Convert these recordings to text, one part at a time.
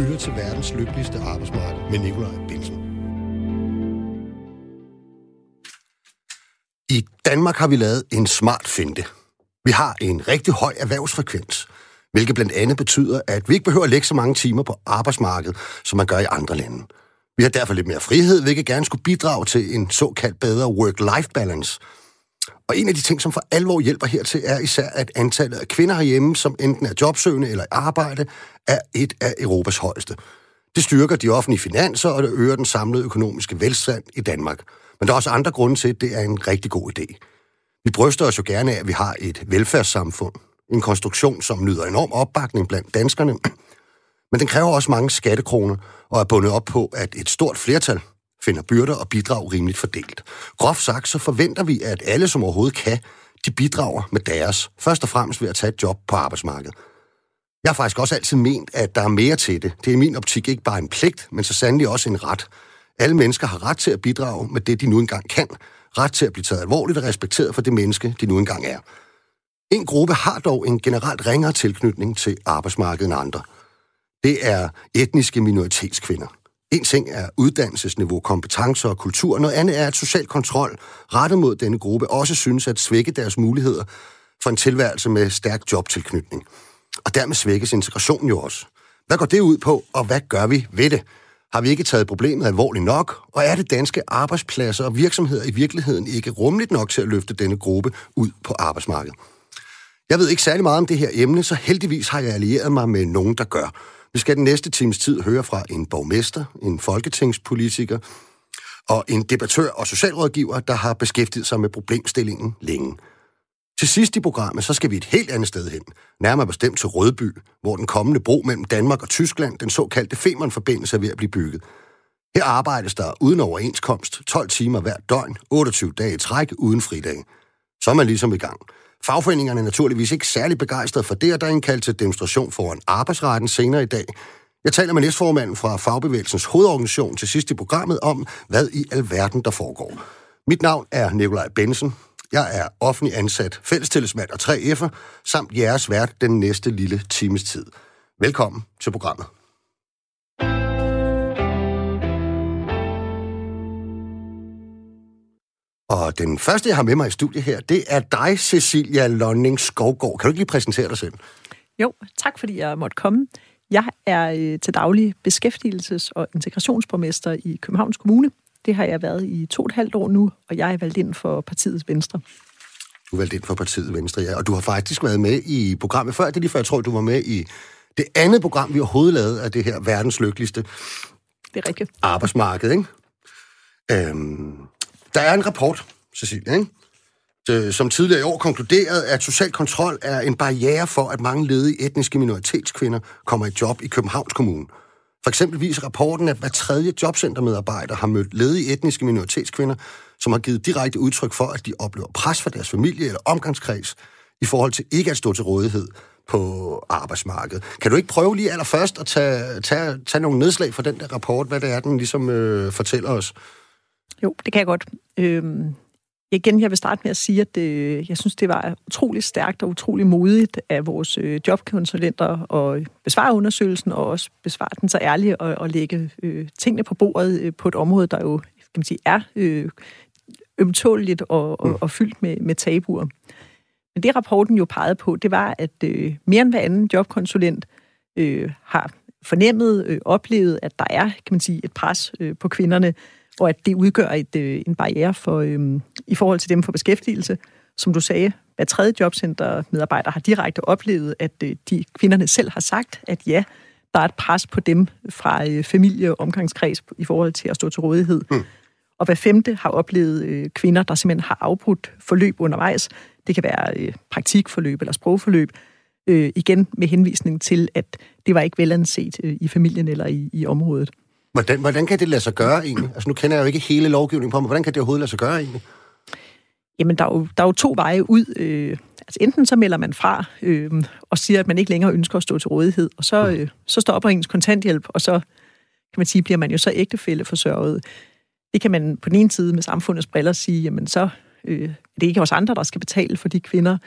lytter til verdens lykkeligste arbejdsmarked med Nikolaj Bilsen. I Danmark har vi lavet en smart finte. Vi har en rigtig høj erhvervsfrekvens, hvilket blandt andet betyder, at vi ikke behøver at lægge så mange timer på arbejdsmarkedet, som man gør i andre lande. Vi har derfor lidt mere frihed, hvilket gerne skulle bidrage til en såkaldt bedre work-life balance. Og en af de ting, som for alvor hjælper hertil, er især, at antallet af kvinder herhjemme, som enten er jobsøgende eller i arbejde, er et af Europas højeste. Det styrker de offentlige finanser, og det øger den samlede økonomiske velstand i Danmark. Men der er også andre grunde til, at det er en rigtig god idé. Vi bryster os jo gerne af, at vi har et velfærdssamfund. En konstruktion, som nyder enorm opbakning blandt danskerne. Men den kræver også mange skattekroner og er bundet op på, at et stort flertal finder byrder og bidrag rimeligt fordelt. Groft sagt, så forventer vi, at alle, som overhovedet kan, de bidrager med deres, først og fremmest ved at tage et job på arbejdsmarkedet. Jeg har faktisk også altid ment, at der er mere til det. Det er i min optik ikke bare en pligt, men så sandelig også en ret. Alle mennesker har ret til at bidrage med det, de nu engang kan. Ret til at blive taget alvorligt og respekteret for det menneske, de nu engang er. En gruppe har dog en generelt ringere tilknytning til arbejdsmarkedet end andre. Det er etniske minoritetskvinder. En ting er uddannelsesniveau, kompetencer og kultur. Noget andet er, at social kontrol rettet mod denne gruppe også synes at svække deres muligheder for en tilværelse med stærk jobtilknytning. Og dermed svækkes integrationen jo også. Hvad går det ud på, og hvad gør vi ved det? Har vi ikke taget problemet alvorligt nok? Og er det danske arbejdspladser og virksomheder i virkeligheden ikke rummeligt nok til at løfte denne gruppe ud på arbejdsmarkedet? Jeg ved ikke særlig meget om det her emne, så heldigvis har jeg allieret mig med nogen, der gør. Vi skal den næste times tid høre fra en borgmester, en folketingspolitiker og en debattør og socialrådgiver, der har beskæftiget sig med problemstillingen længe. Til sidst i programmet, så skal vi et helt andet sted hen, nærmere bestemt til Rødby, hvor den kommende bro mellem Danmark og Tyskland, den såkaldte Femern-forbindelse, er ved at blive bygget. Her arbejdes der uden overenskomst 12 timer hver døgn, 28 dage i træk uden fridag. Så er man ligesom i gang. Fagforeningerne er naturligvis ikke særlig begejstrede for det, og der er indkaldt til demonstration foran arbejdsretten senere i dag. Jeg taler med næstformanden fra Fagbevægelsens hovedorganisation til sidst i programmet om, hvad i alverden der foregår. Mit navn er Nikolaj Bensen. Jeg er offentlig ansat, fællestillidsmand og 3F'er, samt jeres vært den næste lille times tid. Velkommen til programmet. Og den første, jeg har med mig i studiet her, det er dig, Cecilia Lonning Skovgaard. Kan du ikke lige præsentere dig selv? Jo, tak fordi jeg måtte komme. Jeg er øh, til daglig beskæftigelses- og integrationsborgmester i Københavns Kommune. Det har jeg været i to og et halvt år nu, og jeg er valgt ind for partiets Venstre. Du er valgt ind for partiet Venstre, ja. Og du har faktisk været med i programmet før. Det er lige før, jeg tror, du var med i det andet program, vi overhovedet lavede af det her verdens lykkeligste Det er rigtigt. arbejdsmarked, ikke? Øhm, der er en rapport, Cecilia, ikke? Øh, som tidligere i år konkluderede, at social kontrol er en barriere for, at mange ledige etniske minoritetskvinder kommer i job i Københavns Kommune. For eksempel viser rapporten, at hver tredje jobcentermedarbejder har mødt ledige etniske minoritetskvinder, som har givet direkte udtryk for, at de oplever pres fra deres familie eller omgangskreds i forhold til ikke at stå til rådighed på arbejdsmarkedet. Kan du ikke prøve lige allerførst at tage, tage, tage nogle nedslag fra den der rapport, hvad det er, den ligesom øh, fortæller os? Jo, det kan jeg godt. Øhm, igen, jeg vil starte med at sige, at øh, jeg synes, det var utrolig stærkt og utrolig modigt af vores øh, jobkonsulenter at besvare undersøgelsen og også besvare den så ærligt og, og lægge øh, tingene på bordet øh, på et område, der jo kan man sige, er øh, ømtåligt og, og, og fyldt med, med tabuer. Men det rapporten jo pegede på, det var, at øh, mere end hver anden jobkonsulent øh, har fornemmet, øh, oplevet, at der er, kan man sige, et pres øh, på kvinderne, og at det udgør et, øh, en barriere for, øh, i forhold til dem for beskæftigelse. Som du sagde, hver tredje jobcentermedarbejder har direkte oplevet, at øh, de kvinderne selv har sagt, at ja, der er et pres på dem fra øh, familie og omgangskreds i forhold til at stå til rådighed. Mm. Og hver femte har oplevet øh, kvinder, der simpelthen har afbrudt forløb undervejs. Det kan være øh, praktikforløb eller sprogforløb. Øh, igen med henvisning til, at det var ikke velanset øh, i familien eller i, i området. Hvordan, hvordan kan det lade sig gøre egentlig? Altså nu kender jeg jo ikke hele lovgivningen på mig. Hvordan kan det overhovedet lade sig gøre egentlig? Jamen, der er jo, der er jo to veje ud. Øh, altså, enten så melder man fra øh, og siger, at man ikke længere ønsker at stå til rådighed, og så, øh, så stopper ens kontanthjælp, og så kan man sige, bliver man jo så ægtefælde forsørget. Det kan man på den ene side med samfundets briller sige, jamen så øh, det er ikke os andre, der skal betale for de kvinder.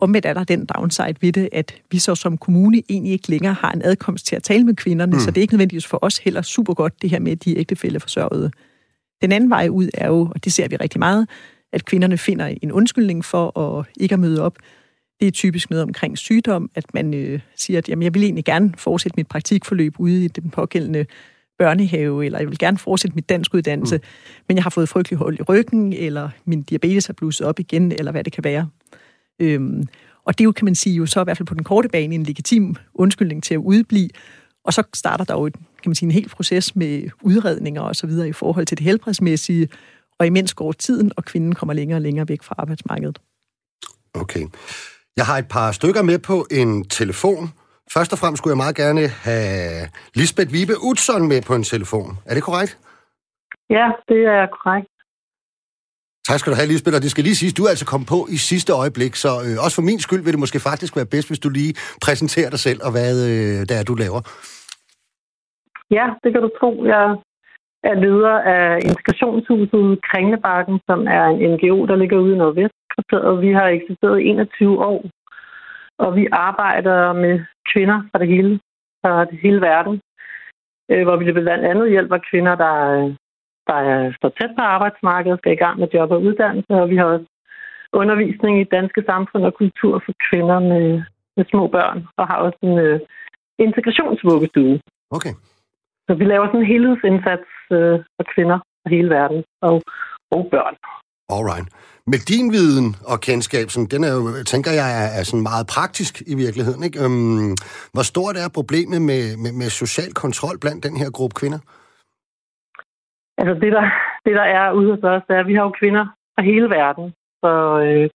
Omvendt er der den downside ved det, at vi så som kommune egentlig ikke længere har en adkomst til at tale med kvinderne, mm. så det er ikke nødvendigvis for os heller super godt, det her med de ægtefælleforsørgede. Den anden vej ud er jo, og det ser vi rigtig meget, at kvinderne finder en undskyldning for at ikke at møde op. Det er typisk noget omkring sygdom, at man øh, siger, at jamen, jeg vil egentlig gerne fortsætte mit praktikforløb ude i den pågældende børnehave, eller jeg vil gerne fortsætte mit dansk uddannelse, mm. men jeg har fået frygtelig hold i ryggen, eller min diabetes er blusset op igen, eller hvad det kan være. Øhm, og det er jo, kan man sige, jo så i hvert fald på den korte bane en legitim undskyldning til at udblive, og så starter der jo et, kan man sige, en hel proces med udredninger og så videre i forhold til det helbredsmæssige, og imens går tiden, og kvinden kommer længere og længere væk fra arbejdsmarkedet. Okay. Jeg har et par stykker med på en telefon. Først og fremmest skulle jeg meget gerne have Lisbeth Vibe Utzon med på en telefon. Er det korrekt? Ja, det er korrekt. Tak skal du have, Lisbeth. Og det skal lige siges, du er altså kommet på i sidste øjeblik, så øh, også for min skyld vil det måske faktisk være bedst, hvis du lige præsenterer dig selv og hvad øh, det er, du laver. Ja, det kan du tro. Jeg er leder af Integrationshuset Kringlebakken, som er en NGO, der ligger ude i Nordvestkvarteret. Vi har eksisteret i 21 år, og vi arbejder med kvinder fra det hele, fra det hele verden, øh, hvor vi blandt andet hjælper kvinder, der der står tæt på arbejdsmarkedet, skal i gang med job og uddannelse, og vi har også undervisning i danske samfund og kultur for kvinder med, med små børn, og har også en uh, integrationsvuggestue. Okay. Så vi laver sådan en helhedsindsats uh, for kvinder fra hele verden og, og børn. Alright. Med din viden og kendskab, sådan, den er jo, tænker jeg, er, er sådan meget praktisk i virkeligheden. Ikke? Øhm, hvor stort er problemet med, med, med social kontrol blandt den her gruppe kvinder? Altså det der, det, der er ude hos os, det er, at vi har jo kvinder fra hele verden. Så, øh,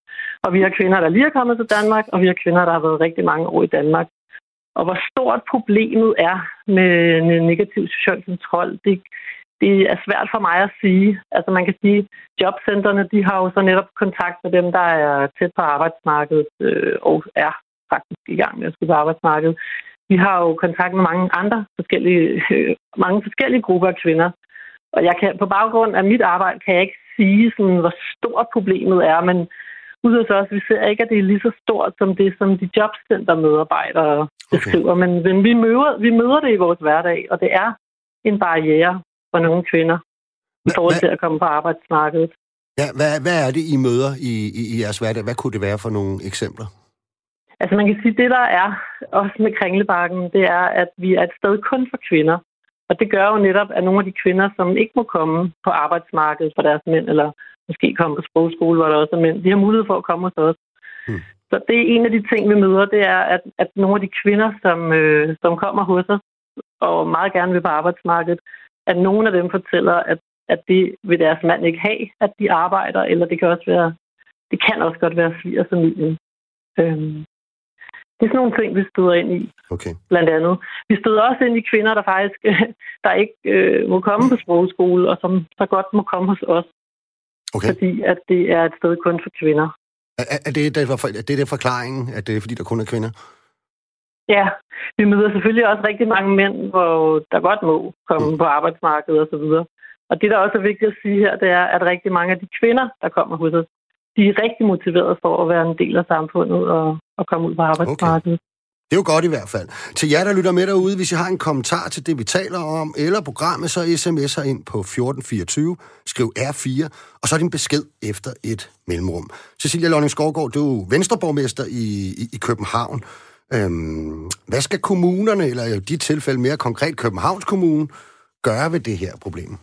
og vi har kvinder, der lige er kommet til Danmark, og vi har kvinder, der har været rigtig mange år i Danmark. Og hvor stort problemet er med negativ social kontrol, det, det er svært for mig at sige. Altså man kan sige, at jobcentrene de har jo så netop kontakt med dem, der er tæt på arbejdsmarkedet øh, og er faktisk i gang med at skulle på arbejdsmarkedet. Vi har jo kontakt med mange andre forskellige, øh, mange forskellige grupper af kvinder, og jeg kan, på baggrund af mit arbejde kan jeg ikke sige, sådan, hvor stort problemet er, men ud af os, vi ser ikke, at det er lige så stort som det, som de jobcenter-medarbejdere beskriver. Okay. Men, men vi, møder, vi møder det i vores hverdag, og det er en barriere for nogle kvinder i forhold til at komme på arbejdsmarkedet. Ja, hvad, hvad er det, I møder i, i, i jeres hverdag? Hvad kunne det være for nogle eksempler? Altså man kan sige, at det der er, også med Kringlebakken, det er, at vi er et sted kun for kvinder. Og det gør jo netop, at nogle af de kvinder, som ikke må komme på arbejdsmarkedet for deres mænd, eller måske komme på sprogskole, hvor der også er mænd, de har mulighed for at komme hos os. Mm. Så det er en af de ting, vi møder, det er, at, at nogle af de kvinder, som, øh, som kommer hos os, og meget gerne vil på arbejdsmarkedet, at nogle af dem fortæller, at, at det vil deres mand ikke have, at de arbejder, eller det kan også være, det kan også godt være svigerfamilien. Øhm, det er sådan nogle ting, vi støder ind i, okay. blandt andet. Vi støder også ind i kvinder, der faktisk der ikke øh, må komme på sprogskole, og som så godt må komme hos os. Okay. Fordi at det er et sted kun for kvinder. Er, er, det, det, er det der forklaringen, at det er fordi, der kun er kvinder? Ja, vi møder selvfølgelig også rigtig mange mænd, hvor der godt må komme mm. på arbejdsmarkedet osv. Og, og det, der også er vigtigt at sige her, det er, at rigtig mange af de kvinder, der kommer hos os, de er rigtig motiveret for at være en del af samfundet og, og komme ud på arbejdsmarkedet. Okay. Det er jo godt i hvert fald. Til jer, der lytter med derude, hvis I har en kommentar til det, vi taler om, eller programmet, så sms'er ind på 1424, skriv R4, og så er din besked efter et mellemrum. Cecilia Lonning Skovgaard, du er venstreborgmester i, i, i København. Øhm, hvad skal kommunerne, eller i dit tilfælde mere konkret Københavns Kommune, gøre ved det her problem?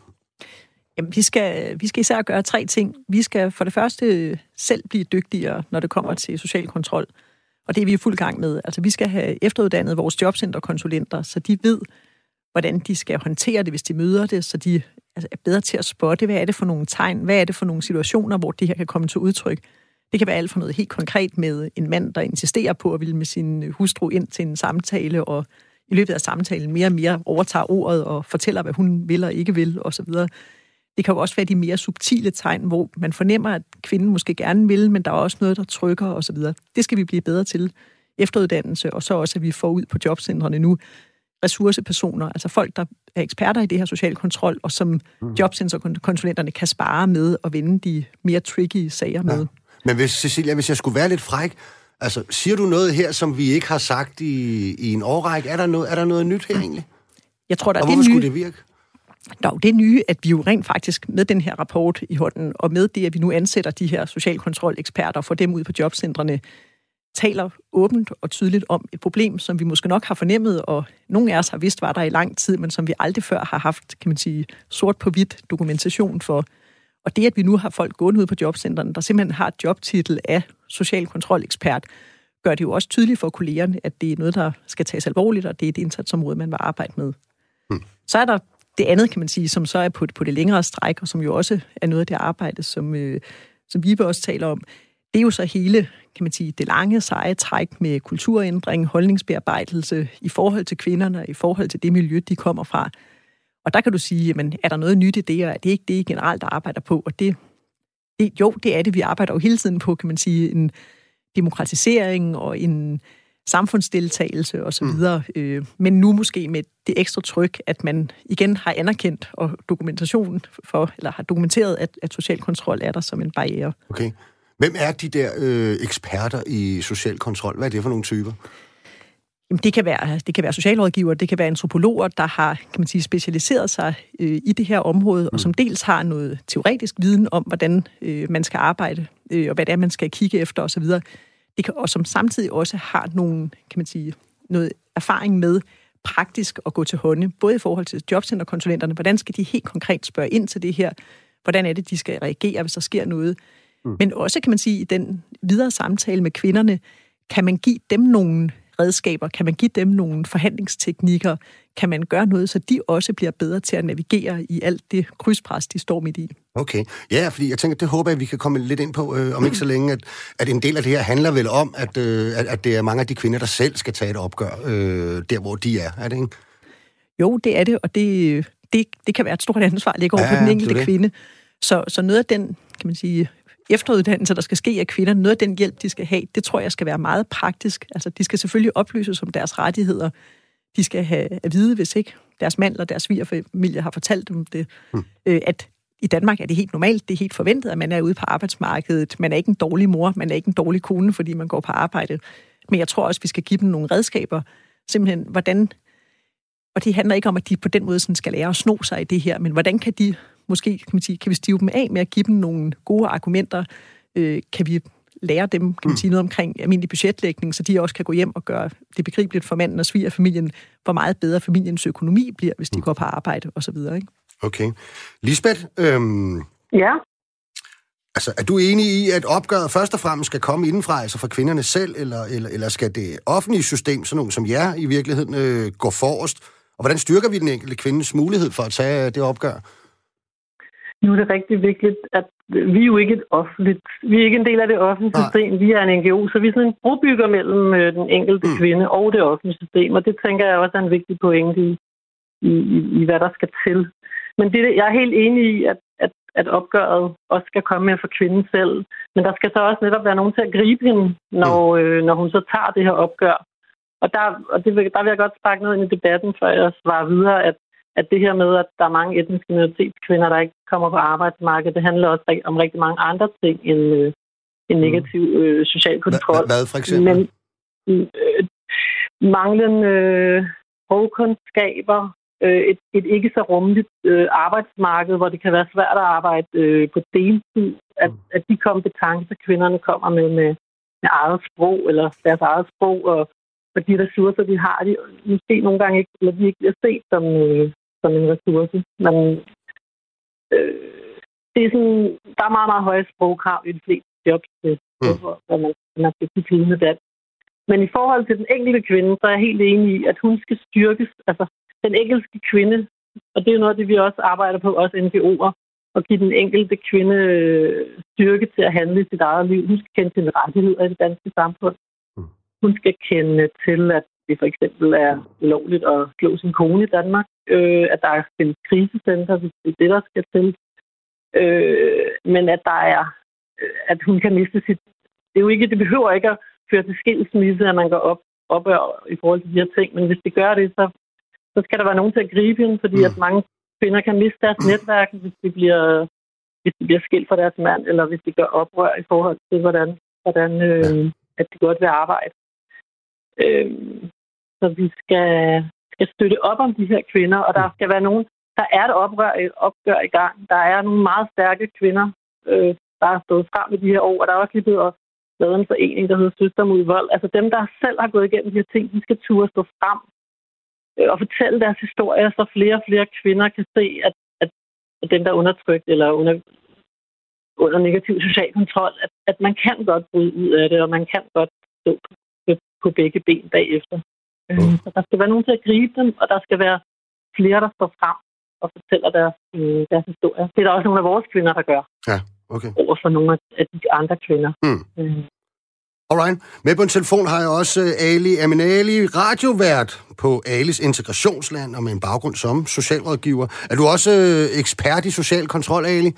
Jamen, vi skal, vi skal især gøre tre ting. Vi skal for det første selv blive dygtigere, når det kommer til social kontrol. Og det er vi i fuld gang med. Altså, vi skal have efteruddannet vores jobcenterkonsulenter, så de ved, hvordan de skal håndtere det, hvis de møder det, så de altså, er bedre til at spotte, hvad er det for nogle tegn, hvad er det for nogle situationer, hvor det her kan komme til udtryk. Det kan være alt for noget helt konkret med en mand, der insisterer på at ville med sin hustru ind til en samtale, og i løbet af samtalen mere og mere overtager ordet og fortæller, hvad hun vil og ikke vil, osv. Det kan jo også være de mere subtile tegn, hvor man fornemmer, at kvinden måske gerne vil, men der er også noget, der trykker osv. Det skal vi blive bedre til. Efteruddannelse, og så også, at vi får ud på jobcentrene nu ressourcepersoner, altså folk, der er eksperter i det her social kontrol, og som mm. jobcenterkonsulenterne kan spare med og vende de mere tricky sager med. Ja. Men hvis, Cecilia, hvis jeg skulle være lidt fræk, Altså, siger du noget her, som vi ikke har sagt i, i en årrække? Er der noget, er der noget nyt her egentlig? Jeg tror, der Og er det nye, skulle det virke? Jo det nye, at vi jo rent faktisk med den her rapport i hånden, og med det, at vi nu ansætter de her socialkontroleksperter og får dem ud på jobcentrene, taler åbent og tydeligt om et problem, som vi måske nok har fornemmet, og nogle af os har vidst var der i lang tid, men som vi aldrig før har haft, kan man sige, sort på hvidt dokumentation for. Og det, at vi nu har folk gående ud på jobcentrene, der simpelthen har et jobtitel af socialkontrolekspert, gør det jo også tydeligt for kollegerne, at det er noget, der skal tages alvorligt, og det er et indsatsområde, man vil arbejde med. Hmm. Så er der det andet, kan man sige, som så er på, på det længere stræk, og som jo også er noget af det arbejde, som, øh, som Vibe også taler om. Det er jo så hele, kan man sige, det lange, seje træk med kulturændring, holdningsbearbejdelse i forhold til kvinderne, i forhold til det miljø, de kommer fra. Og der kan du sige, jamen, er der noget nyt i det, og er det ikke det, I generelt arbejder på? Og det, det, jo, det er det. Vi arbejder jo hele tiden på, kan man sige, en demokratisering og en samfundsdeltagelse osv., mm. øh, men nu måske med det ekstra tryk, at man igen har anerkendt og dokumentation for, eller har dokumenteret, at, at social kontrol er der som en barriere. Okay. Hvem er de der øh, eksperter i social kontrol? Hvad er det for nogle typer? Jamen, det kan være, det kan være socialrådgiver, det kan være antropologer, der har kan man sige, specialiseret sig øh, i det her område, mm. og som dels har noget teoretisk viden om, hvordan øh, man skal arbejde, øh, og hvad det er, man skal kigge efter osv., kan, og som samtidig også har nogle, kan man sige, noget erfaring med praktisk at gå til hånde, både i forhold til jobcenterkonsulenterne, hvordan skal de helt konkret spørge ind til det her, hvordan er det, de skal reagere, hvis der sker noget, mm. men også, kan man sige, i den videre samtale med kvinderne, kan man give dem nogle redskaber? Kan man give dem nogle forhandlingsteknikker? Kan man gøre noget, så de også bliver bedre til at navigere i alt det krydspres, de står midt i? Okay. Ja, fordi jeg tænker, det håber jeg, vi kan komme lidt ind på øh, om ikke så længe, at, at en del af det her handler vel om, at, øh, at, at det er mange af de kvinder, der selv skal tage et opgør, øh, der hvor de er. Er det ikke? Jo, det er det, og det, det, det kan være et stort ansvar lægge over ja, på den enkelte kvinde. Så, så noget af den, kan man sige, efteruddannelse, der skal ske af kvinder, noget af den hjælp, de skal have, det tror jeg skal være meget praktisk. Altså, de skal selvfølgelig oplyses om deres rettigheder. De skal have at vide, hvis ikke deres mand eller deres svigerfamilie har fortalt dem det, hmm. øh, at i Danmark er det helt normalt, det er helt forventet, at man er ude på arbejdsmarkedet. Man er ikke en dårlig mor, man er ikke en dårlig kone, fordi man går på arbejde. Men jeg tror også, vi skal give dem nogle redskaber. Simpelthen, hvordan... Og det handler ikke om, at de på den måde sådan skal lære at sno sig i det her, men hvordan kan de måske kan, man sige, kan vi stive dem af med at give dem nogle gode argumenter? Øh, kan vi lære dem kan man sige, noget omkring almindelig budgetlægning, så de også kan gå hjem og gøre det begribeligt for manden og svigerfamilien, hvor meget bedre familiens økonomi bliver, hvis de mm. går på arbejde osv. Ikke? Okay. Lisbeth, øhm, ja. Altså, er du enig i, at opgøret først og fremmest skal komme indenfra, altså fra kvinderne selv, eller, eller, eller skal det offentlige system, sådan nogen som jer i virkeligheden, øh, gå forrest? Og hvordan styrker vi den enkelte kvindes mulighed for at tage det opgør? Nu er det rigtig vigtigt, at vi er jo ikke et offentligt, vi er ikke en del af det offentlige Nej. system, vi er en NGO, så vi er sådan en brobygger mellem øh, den enkelte mm. kvinde og det offentlige system, og det tænker jeg også er en vigtig pointe i, i, i hvad der skal til. Men det, jeg er helt enig i, at, at, at opgøret også skal komme med for kvinden selv, men der skal så også netop være nogen til at gribe hende, når, mm. øh, når hun så tager det her opgør. Og der, og det, der vil jeg godt sparke noget ind i debatten, før jeg svarer videre, at at det her med, at der er mange etniske minoritetskvinder, der ikke kommer på arbejdsmarkedet, det handler også om rigtig mange andre ting end, øh, en mm. negativ øh, social kontrol. Hvad, hvad for eksempel? Men, øh, manglende øh, sprogkundskaber, øh, et, et ikke så rummeligt øh, arbejdsmarked, hvor det kan være svært at arbejde øh, på deltid, at, mm. at de kompetencer, kvinderne kommer med, med, med eget sprog, eller deres eget sprog, og, og de ressourcer, de har, de måske nogle gange ikke, eller de ikke bliver set som, øh, som en ressource. Men øh, det er sådan, der er meget, meget høje sprogkrav i de fleste jobs, øh, mm. hvor man, man skal kunne flydende dansk. Men i forhold til den enkelte kvinde, så er jeg helt enig i, at hun skal styrkes. Altså, den enkelte kvinde, og det er noget af det, vi også arbejder på, også NGO'er, at give den enkelte kvinde øh, styrke til at handle i sit eget liv. Hun skal kende sine rettigheder i det danske samfund. Mm. Hun skal kende til, at det for eksempel er lovligt at slå sin kone i Danmark, øh, at der er en krisecenter, hvis det er det, der skal til. Øh, men at der er, øh, at hun kan miste sit... Det, er jo ikke, det behøver ikke at føre til skilsmisse, at man går op, op i forhold til de her ting, men hvis det gør det, så, så skal der være nogen til at gribe hende, fordi mm. at mange kvinder kan miste deres netværk, hvis de bliver hvis de bliver skilt fra deres mand, eller hvis de gør oprør i forhold til, hvordan, hvordan øh, at de godt vil arbejde. Øh, så vi skal, skal støtte op om de her kvinder, og der skal være nogen, der er et oprør, et opgør i gang. Der er nogle meget stærke kvinder, øh, der har stået frem i de her år, og der er også lige blevet lavet en forening, der hedder Søster mod vold. Altså dem, der selv har gået igennem de her ting, de skal turde stå frem og fortælle deres historier, så flere og flere kvinder kan se, at, at, at dem, der er undertrykt eller under, under negativ social kontrol, at, at man kan godt bryde ud af det, og man kan godt stå på, på begge ben bagefter. Mm. Så der skal være nogen til at gribe dem, og der skal være flere, der står frem og fortæller deres, øh, deres historie. Det er der også nogle af vores kvinder, der gør. Ja, okay. Over for nogle af de andre kvinder. Mm. Mm. Alright. Med på en telefon har jeg også øh, Ali Aminali, radiovært på Alis Integrationsland og med en baggrund som socialrådgiver. Er du også øh, ekspert i social kontrol, Ali?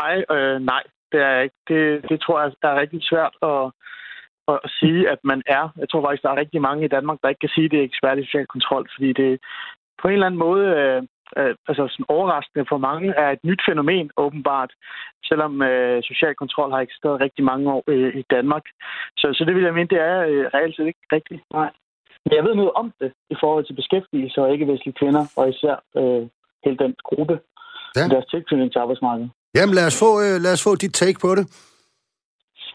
Hej, øh, nej, det er ikke. Det, det tror jeg er rigtig svært at, at sige, at man er. Jeg tror faktisk, der er rigtig mange i Danmark, der ikke kan sige, at det er ekspert i social kontrol, fordi det på en eller anden måde øh, øh, altså sådan overraskende for mange er et nyt fænomen, åbenbart, selvom øh, social kontrol har eksisteret rigtig mange år øh, i Danmark. Så, så det vil jeg mene, det er øh, reelt set ikke rigtigt. Nej. Men jeg ved noget om det i forhold til beskæftigelse og ikke-vestlige kvinder, og især øh, hele den gruppe, ja. deres tilknytning til arbejdsmarkedet. Jamen lad os, få, øh, lad os få dit take på det.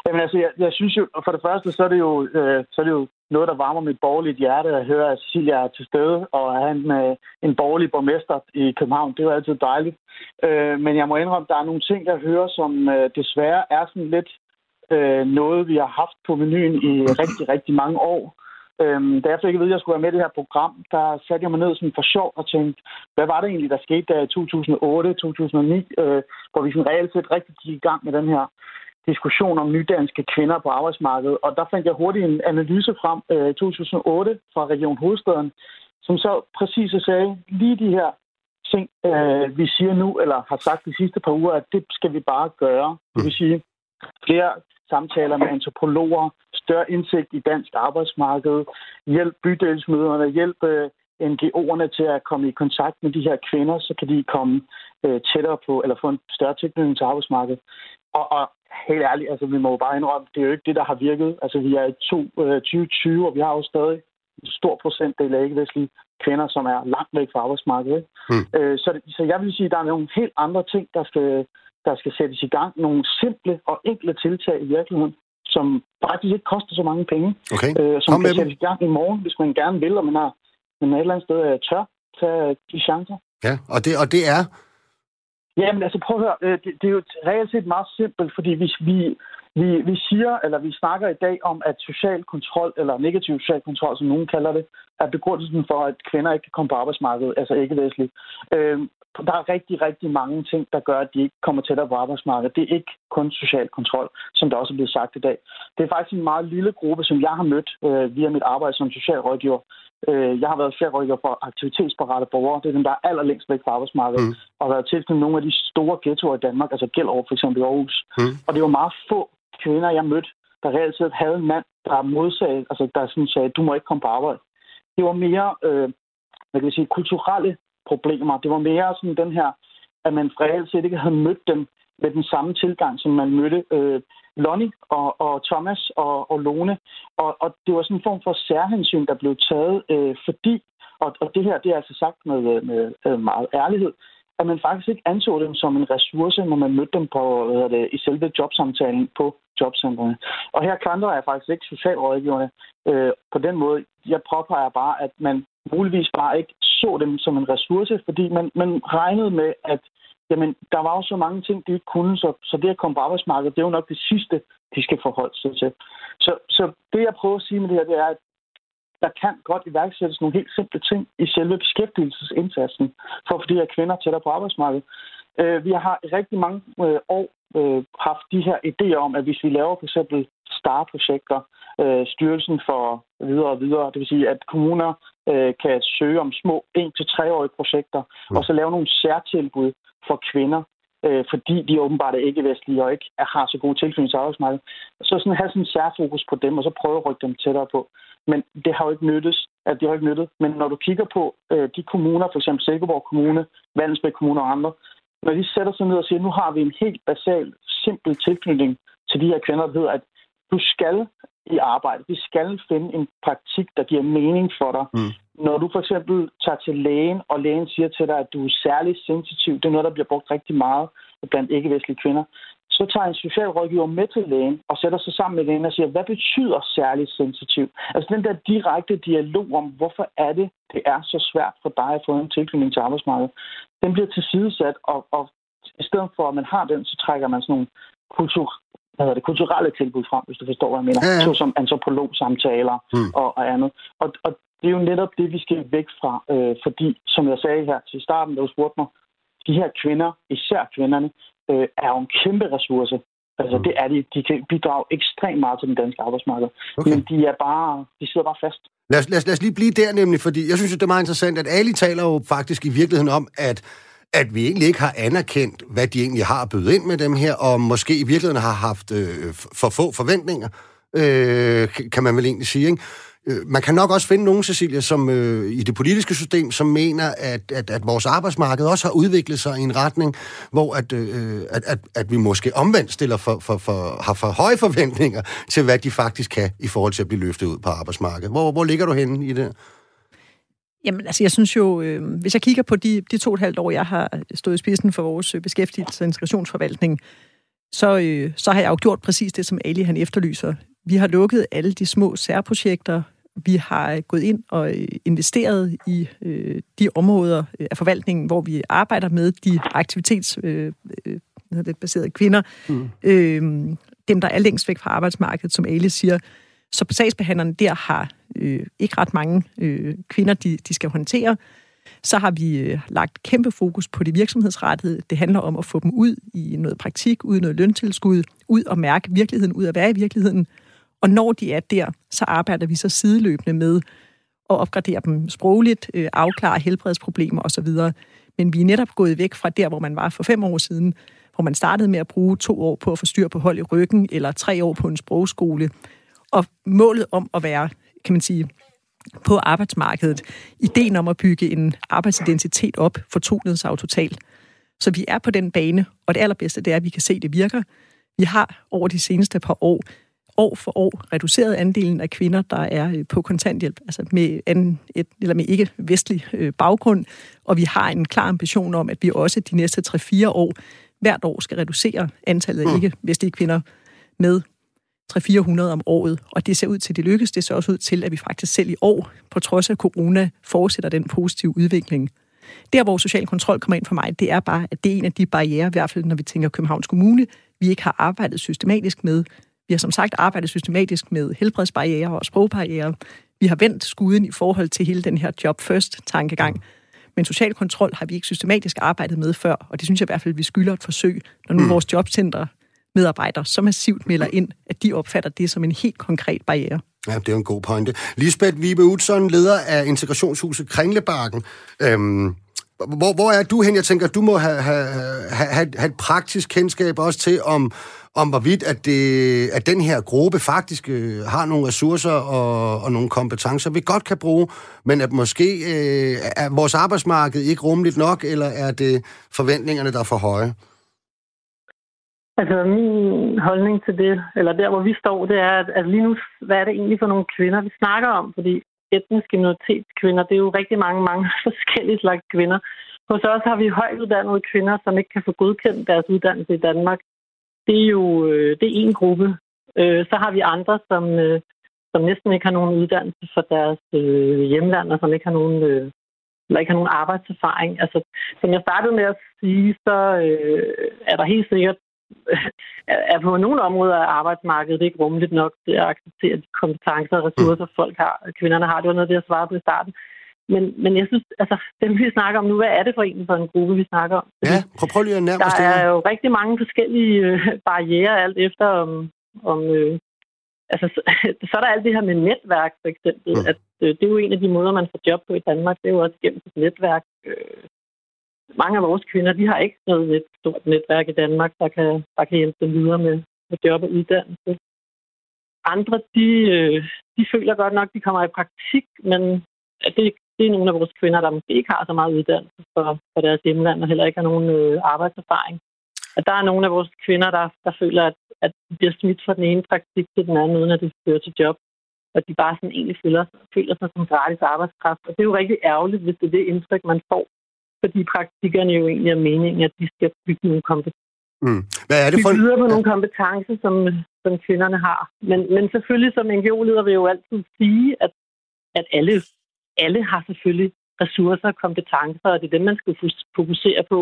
Jamen altså, jeg, jeg synes jo, for det første, så er det jo, øh, så er det jo noget, der varmer mit borgerlige hjerte at høre, at Cecilia er til stede, og er han øh, en borgerlig borgmester i København. Det er jo altid dejligt. Øh, men jeg må indrømme, at der er nogle ting, jeg hører, som øh, desværre er sådan lidt øh, noget, vi har haft på menuen i rigtig, rigtig mange år. Øhm, da jeg fik at vide, at jeg skulle være med i det her program, der satte jeg mig ned sådan for sjov og tænkte, hvad var det egentlig, der skete der i 2008-2009, øh, hvor vi sådan reelt set rigtig gik i gang med den her diskussion om nydanske kvinder på arbejdsmarkedet. Og der fandt jeg hurtigt en analyse frem øh, i 2008 fra Region Hovedstaden, som så præcis sagde, lige de her ting, øh, vi siger nu, eller har sagt de sidste par uger, at det skal vi bare gøre. Det vil sige, flere samtaler med antropologer, større indsigt i dansk arbejdsmarked, hjælp bydelsmøderne, hjælp øh, NGO'erne til at komme i kontakt med de her kvinder, så kan de komme øh, tættere på, eller få en større tilknytning til arbejdsmarkedet. Og, og helt ærligt, altså vi må jo bare indrømme, det er jo ikke det, der har virket. Altså vi er i to, øh, 2020, og vi har jo stadig en stor procentdel af ikke-vestlige kvinder, som er langt væk fra arbejdsmarkedet. Mm. Øh, så, så jeg vil sige, at der er nogle helt andre ting, der skal, der skal sættes i gang. Nogle simple og enkle tiltag i virkeligheden, som faktisk ikke koster så mange penge. Okay. Øh, som Kom kan sættes i gang i morgen, hvis man gerne vil, og man har men et eller andet sted øh, tør tage de chancer. Ja, og det, og det er Jamen altså prøv at høre, øh, det, det er jo reelt set meget simpelt, fordi hvis vi, vi, vi siger, eller vi snakker i dag om, at social kontrol, eller negativ social kontrol, som nogen kalder det, er begrundelsen for, at kvinder ikke kan komme på arbejdsmarkedet, altså ikke væsentligt. Øh, der er rigtig, rigtig mange ting, der gør, at de ikke kommer tættere på arbejdsmarkedet. Det er ikke kun social kontrol, som der også er blevet sagt i dag. Det er faktisk en meget lille gruppe, som jeg har mødt øh, via mit arbejde som socialrådgiver. Øh, jeg har været socialrådgiver for aktivitetsparate borgere. Det er dem, der er allerlængst væk fra arbejdsmarkedet. Mm. Og været tilknyttet nogle af de store ghettoer i Danmark, altså over for eksempel i Aarhus. Mm. Og det var meget få kvinder, jeg mødte, der reelt set havde en mand, der modsagde, altså der sådan sagde, du må ikke komme på arbejde. Det var mere, øh, hvad kan sige, kulturelle problemer. Det var mere sådan den her, at man reelt set ikke havde mødt dem med den samme tilgang, som man mødte øh, Lonnie og, og Thomas og, og Lone. Og, og det var sådan en form for særhensyn, der blev taget, øh, fordi, og, og det her det er altså sagt med, øh, med, med meget ærlighed, at man faktisk ikke anså dem som en ressource, når man mødte dem på, hvad det, i selve jobsamtalen på jobcentrene. Og her klandrer jeg faktisk ikke socialrådgiverne øh, på den måde. Jeg påpeger bare, at man muligvis bare ikke så dem som en ressource, fordi man, man regnede med, at jamen, der var jo så mange ting, de ikke kunne, så, så det at komme på arbejdsmarkedet, det er jo nok det sidste, de skal forholde sig til. Så, så det, jeg prøver at sige med det her, det er, at der kan godt iværksættes nogle helt simple ting i selve beskæftigelsesindsatsen for at få de her kvinder tættere på arbejdsmarkedet. Øh, vi har i rigtig mange øh, år øh, haft de her idéer om, at hvis vi laver for eksempel STAR-projekter, øh, styrelsen for videre og videre, det vil sige, at kommuner øh, kan søge om små 1-3-årige projekter, mm. og så lave nogle særtilbud for kvinder, øh, fordi de åbenbart er ikke-vestlige og ikke har så gode tilknytning til arbejdsmarkedet. Så sådan have sådan en særfokus på dem, og så prøve at rykke dem tættere på. Men det har jo ikke nyttet. At det har ikke nyttet. Men når du kigger på øh, de kommuner, for eksempel Silkeborg Kommune, Vandensbæk Kommune og andre, når de sætter sig ned og siger, nu har vi en helt basal, simpel tilknytning til de her kvinder, der hedder, at du skal i arbejde. Vi skal finde en praktik, der giver mening for dig. Mm. Når du for eksempel tager til lægen, og lægen siger til dig, at du er særlig sensitiv, det er noget, der bliver brugt rigtig meget blandt ikke-vestlige kvinder, så tager en socialrådgiver med til lægen og sætter sig sammen med lægen og siger, hvad betyder særligt sensitiv? Altså den der direkte dialog om, hvorfor er det, det er så svært for dig at få en tilknytning til arbejdsmarkedet, den bliver tilsidesat, og, og i stedet for, at man har den, så trækker man sådan nogle kultur, hvad det, kulturelle tilbud frem, hvis du forstår, hvad jeg mener. Ja, ja. Som antropologsamtaler mm. og, og andet. Og, og det er jo netop det, vi skal væk fra, øh, fordi, som jeg sagde her til starten, da du spurgte mig, de her kvinder, især kvinderne, øh, er jo en kæmpe ressource. Altså, mm. det er de. De kan bidrage ekstremt meget til den danske arbejdsmarked. Okay. Men de er bare, de sidder bare fast. Lad os, lad, os, lad os lige blive der nemlig, fordi jeg synes, det er meget interessant, at Ali taler jo faktisk i virkeligheden om, at at vi egentlig ikke har anerkendt, hvad de egentlig har at byde ind med dem her, og måske i virkeligheden har haft øh, for få forventninger, øh, kan man vel egentlig sige. Ikke? Øh, man kan nok også finde nogen, Cecilia, som øh, i det politiske system, som mener, at, at, at vores arbejdsmarked også har udviklet sig i en retning, hvor at, øh, at, at, at vi måske omvendt stiller for, for, for, har for høje forventninger til, hvad de faktisk kan i forhold til at blive løftet ud på arbejdsmarkedet. Hvor, hvor ligger du henne i det? Jamen, altså, jeg synes jo, øh, hvis jeg kigger på de, de to og et halvt år, jeg har stået i spidsen for vores øh, beskæftigelse- og integrationsforvaltning, så, øh, så har jeg jo gjort præcis det, som Ali han efterlyser. Vi har lukket alle de små særprojekter, vi har gået ind og øh, investeret i øh, de områder øh, af forvaltningen, hvor vi arbejder med de aktivitetsbaserede øh, kvinder. Mm. Øh, dem, der er længst væk fra arbejdsmarkedet, som Ali siger. Så sagsbehandlerne der har øh, ikke ret mange øh, kvinder, de, de skal håndtere. Så har vi øh, lagt kæmpe fokus på det virksomhedsrettede. Det handler om at få dem ud i noget praktik, ud i noget løntilskud, ud og mærke virkeligheden, ud at være i virkeligheden. Og når de er der, så arbejder vi så sideløbende med at opgradere dem sprogligt, øh, afklare helbredsproblemer osv. Men vi er netop gået væk fra der, hvor man var for fem år siden, hvor man startede med at bruge to år på at få styr på hold i ryggen, eller tre år på en sprogskole. Og målet om at være, kan man sige, på arbejdsmarkedet, ideen om at bygge en arbejdsidentitet op, fortonet sig totalt. Så vi er på den bane, og det allerbedste det er, at vi kan se, at det virker. Vi har over de seneste par år år for år reduceret andelen af kvinder, der er øh, på kontanthjælp, altså med, anden, et, eller med ikke-vestlig øh, baggrund. Og vi har en klar ambition om, at vi også de næste 3-4 år hvert år skal reducere antallet af mm. ikke-vestlige kvinder med 300-400 om året. Og det ser ud til, at det lykkes. Det ser også ud til, at vi faktisk selv i år, på trods af corona, fortsætter den positive udvikling. Der, hvor social kontrol kommer ind for mig, det er bare, at det er en af de barriere, i hvert fald når vi tænker Københavns Kommune, vi ikke har arbejdet systematisk med, vi har som sagt arbejdet systematisk med helbredsbarriere og sprogbarriere. Vi har vendt skuden i forhold til hele den her job first-tankegang. Men social kontrol har vi ikke systematisk arbejdet med før, og det synes jeg i hvert fald, vi skylder et forsøg, når nu mm. vores jobcenter medarbejdere så massivt melder ind, at de opfatter det som en helt konkret barriere. Ja, det er en god pointe. Lisbeth Vibe Utzon, leder af Integrationshuset Kringlebakken. Øhm, hvor, hvor er du hen? Jeg tænker, du må have, have, have, have et praktisk kendskab også til, om, om hvorvidt at, det, at den her gruppe faktisk øh, har nogle ressourcer og, og nogle kompetencer, vi godt kan bruge, men at måske øh, er vores arbejdsmarked ikke rummeligt nok, eller er det forventningerne, der er for høje? Altså min holdning til det, eller der hvor vi står, det er, at, altså, lige nu, hvad er det egentlig for nogle kvinder, vi snakker om? Fordi etniske minoritetskvinder, det er jo rigtig mange, mange forskellige slags kvinder. Hos os har vi højt uddannede kvinder, som ikke kan få godkendt deres uddannelse i Danmark det er jo øh, det er en gruppe. Øh, så har vi andre, som, øh, som næsten ikke har nogen uddannelse for deres hjemland, og som ikke har nogen, eller ikke har nogen arbejdserfaring. Altså, som jeg startede med at sige, så øh, er der helt sikkert er på nogle områder af arbejdsmarkedet ikke rummeligt nok til at acceptere de kompetencer og ressourcer, folk har. Kvinderne har. Det var noget, det jeg svarede på i starten. Men, men jeg synes, altså, dem vi snakker om nu, hvad er det for en for en gruppe, vi snakker om? Ja, prøv, prøv lige at nærme Der er jo rigtig mange forskellige øh, barriere, alt efter om... om øh, altså, så, så er der alt det her med netværk, for eksempel. Mm. At, øh, det er jo en af de måder, man får job på i Danmark. Det er jo også gennem et netværk. Øh, mange af vores kvinder, de har ikke noget net, stort netværk i Danmark, der kan, der kan hjælpe dem videre med, med job og uddannelse. Andre, de, øh, de føler godt nok, de kommer i praktik, men det det er nogle af vores kvinder, der måske ikke har så meget uddannelse for, for deres hjemland, og heller ikke har nogen øh, arbejdserfaring. at der er nogle af vores kvinder, der, der føler, at, at de bliver smidt fra den ene praktik til den anden, uden at det fører til job. Og de bare sådan egentlig føler, føler sig som gratis arbejdskraft. Og det er jo rigtig ærgerligt, hvis det er det indtryk, man får. Fordi praktikerne jo egentlig er meningen, at de skal bygge nogle kompetencer. Mm. Hvad er det for Vi videre på nogle kompetencer, som, som kvinderne har. Men, men selvfølgelig som NGO-leder vil jeg jo altid sige, at, at alle, alle har selvfølgelig ressourcer og kompetencer, og det er dem, man skal fokusere på,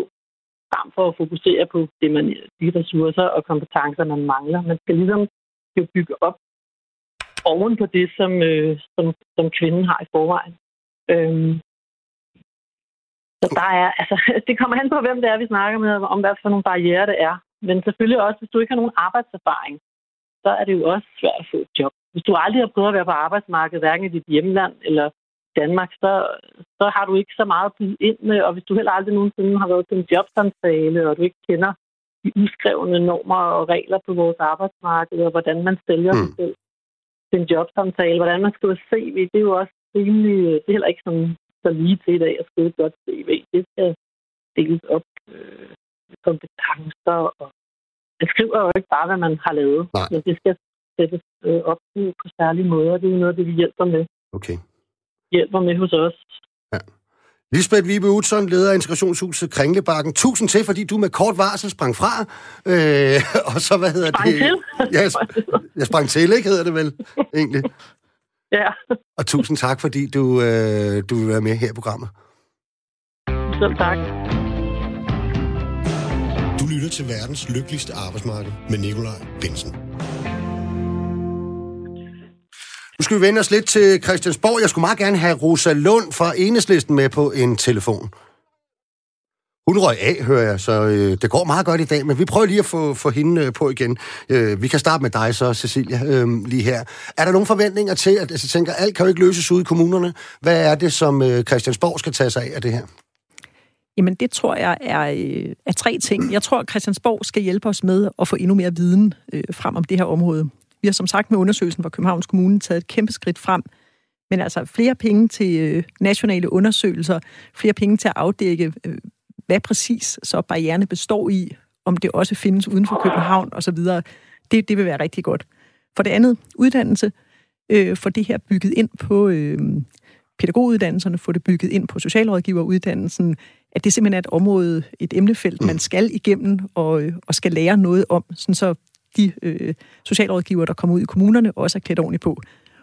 frem for at fokusere på det, man, de ressourcer og kompetencer, man mangler. Man skal ligesom jo bygge op oven på det, som, øh, som, som kvinden har i forvejen. Øhm, så der er, altså, det kommer an på, hvem det er, vi snakker med, om hvad for nogle barriere det er. Men selvfølgelig også, hvis du ikke har nogen arbejdserfaring, så er det jo også svært at få et job. Hvis du aldrig har prøvet at være på arbejdsmarkedet, hverken i dit hjemland eller Danmark, så, så har du ikke så meget at byde ind med. Og hvis du heller aldrig nogensinde har været til en jobsamtale, og du ikke kender de uskrevne normer og regler på vores arbejdsmarked, og hvordan man sælger mm. sig selv til en jobsamtale, hvordan man skriver CV, det er jo også rimelig, det er heller ikke sådan så lige til i dag at skrive et godt CV. Det skal deles op øh, kompetencer, og det skriver jo ikke bare, hvad man har lavet, Nej. men det skal sættes øh, op på særlige måder. Det er noget det, vi hjælper med. Okay. Hjælper med hos os. Lisbeth Vibe Utzon, leder af Integrationshuset Kringlebakken. Tusind til, fordi du med kort varsel sprang fra. Øh, og så, hvad hedder Sprang det? til? Ja, jeg sprang til, ikke hedder det vel, egentlig. Ja, Og tusind tak, fordi du, øh, du vil være med her i programmet. selv tak. Du lytter til verdens lykkeligste arbejdsmarked med Nikolaj Bensen. Nu skal vi vende os lidt til Christiansborg. Jeg skulle meget gerne have Rosa Lund fra Enhedslisten med på en telefon. Hun røg af, hører jeg, så øh, det går meget godt i dag, men vi prøver lige at få, få hende øh, på igen. Øh, vi kan starte med dig så, Cecilia, øh, lige her. Er der nogle forventninger til, at altså, tænker, alt kan jo ikke løses ude i kommunerne. Hvad er det, som øh, Christiansborg skal tage sig af af det her? Jamen, det tror jeg er, øh, er tre ting. Jeg tror, at Christiansborg skal hjælpe os med at få endnu mere viden øh, frem om det her område. Vi har som sagt med undersøgelsen fra Københavns Kommune taget et kæmpe skridt frem. Men altså flere penge til øh, nationale undersøgelser, flere penge til at afdække, øh, hvad præcis så barrierne består i, om det også findes uden for København osv., det, det vil være rigtig godt. For det andet, uddannelse. Øh, få det her bygget ind på øh, pædagoguddannelserne, få det bygget ind på socialrådgiveruddannelsen, at det simpelthen er et område, et emnefelt, man skal igennem og, øh, og skal lære noget om, sådan så de øh, socialrådgivere, der kommer ud i kommunerne, også er klædt ordentligt på.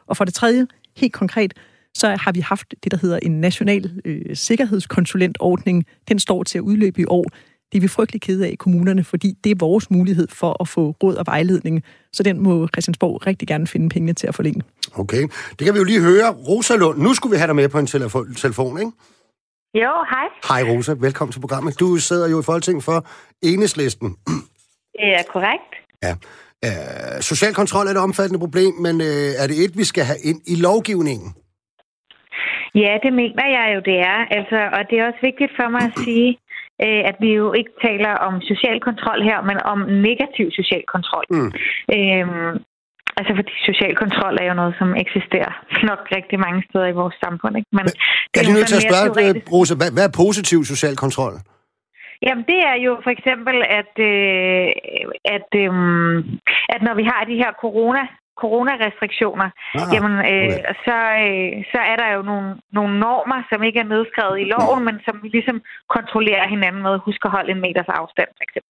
Og for det tredje, helt konkret, så har vi haft det, der hedder en national øh, sikkerhedskonsulentordning. Den står til at udløbe i år. Det er vi frygtelig kede af i kommunerne, fordi det er vores mulighed for at få råd og vejledning. Så den må Christiansborg rigtig gerne finde pengene til at forlænge. Okay, det kan vi jo lige høre. Rosa Lund, nu skulle vi have dig med på en telefon, telefon ikke? Jo, hej. Hej Rosa, velkommen til programmet. Du sidder jo i Folketing for Enhedslisten. Det er korrekt. Ja. Uh, social kontrol er et omfattende problem, men uh, er det et, vi skal have ind i lovgivningen? Ja, det mener jeg jo, det er. Altså, og det er også vigtigt for mig at sige, øh, at vi jo ikke taler om social kontrol her, men om negativ social kontrol. Mm. Øhm, altså, fordi social kontrol er jo noget, som eksisterer nok rigtig mange steder i vores samfund. Ikke? Men Jeg er jo lige nødt til at spørge, teoretisk. Rosa, hvad, hvad er positiv social kontrol? Jamen, det er jo for eksempel, at, øh, at, øh, at når vi har de her corona coronarestriktioner, Ah, jamen, øh, okay. så, øh, så er der jo nogle, nogle normer, som ikke er nedskrevet i loven, men som vi ligesom kontrollerer hinanden med. Husk at holde en meters afstand, for eksempel.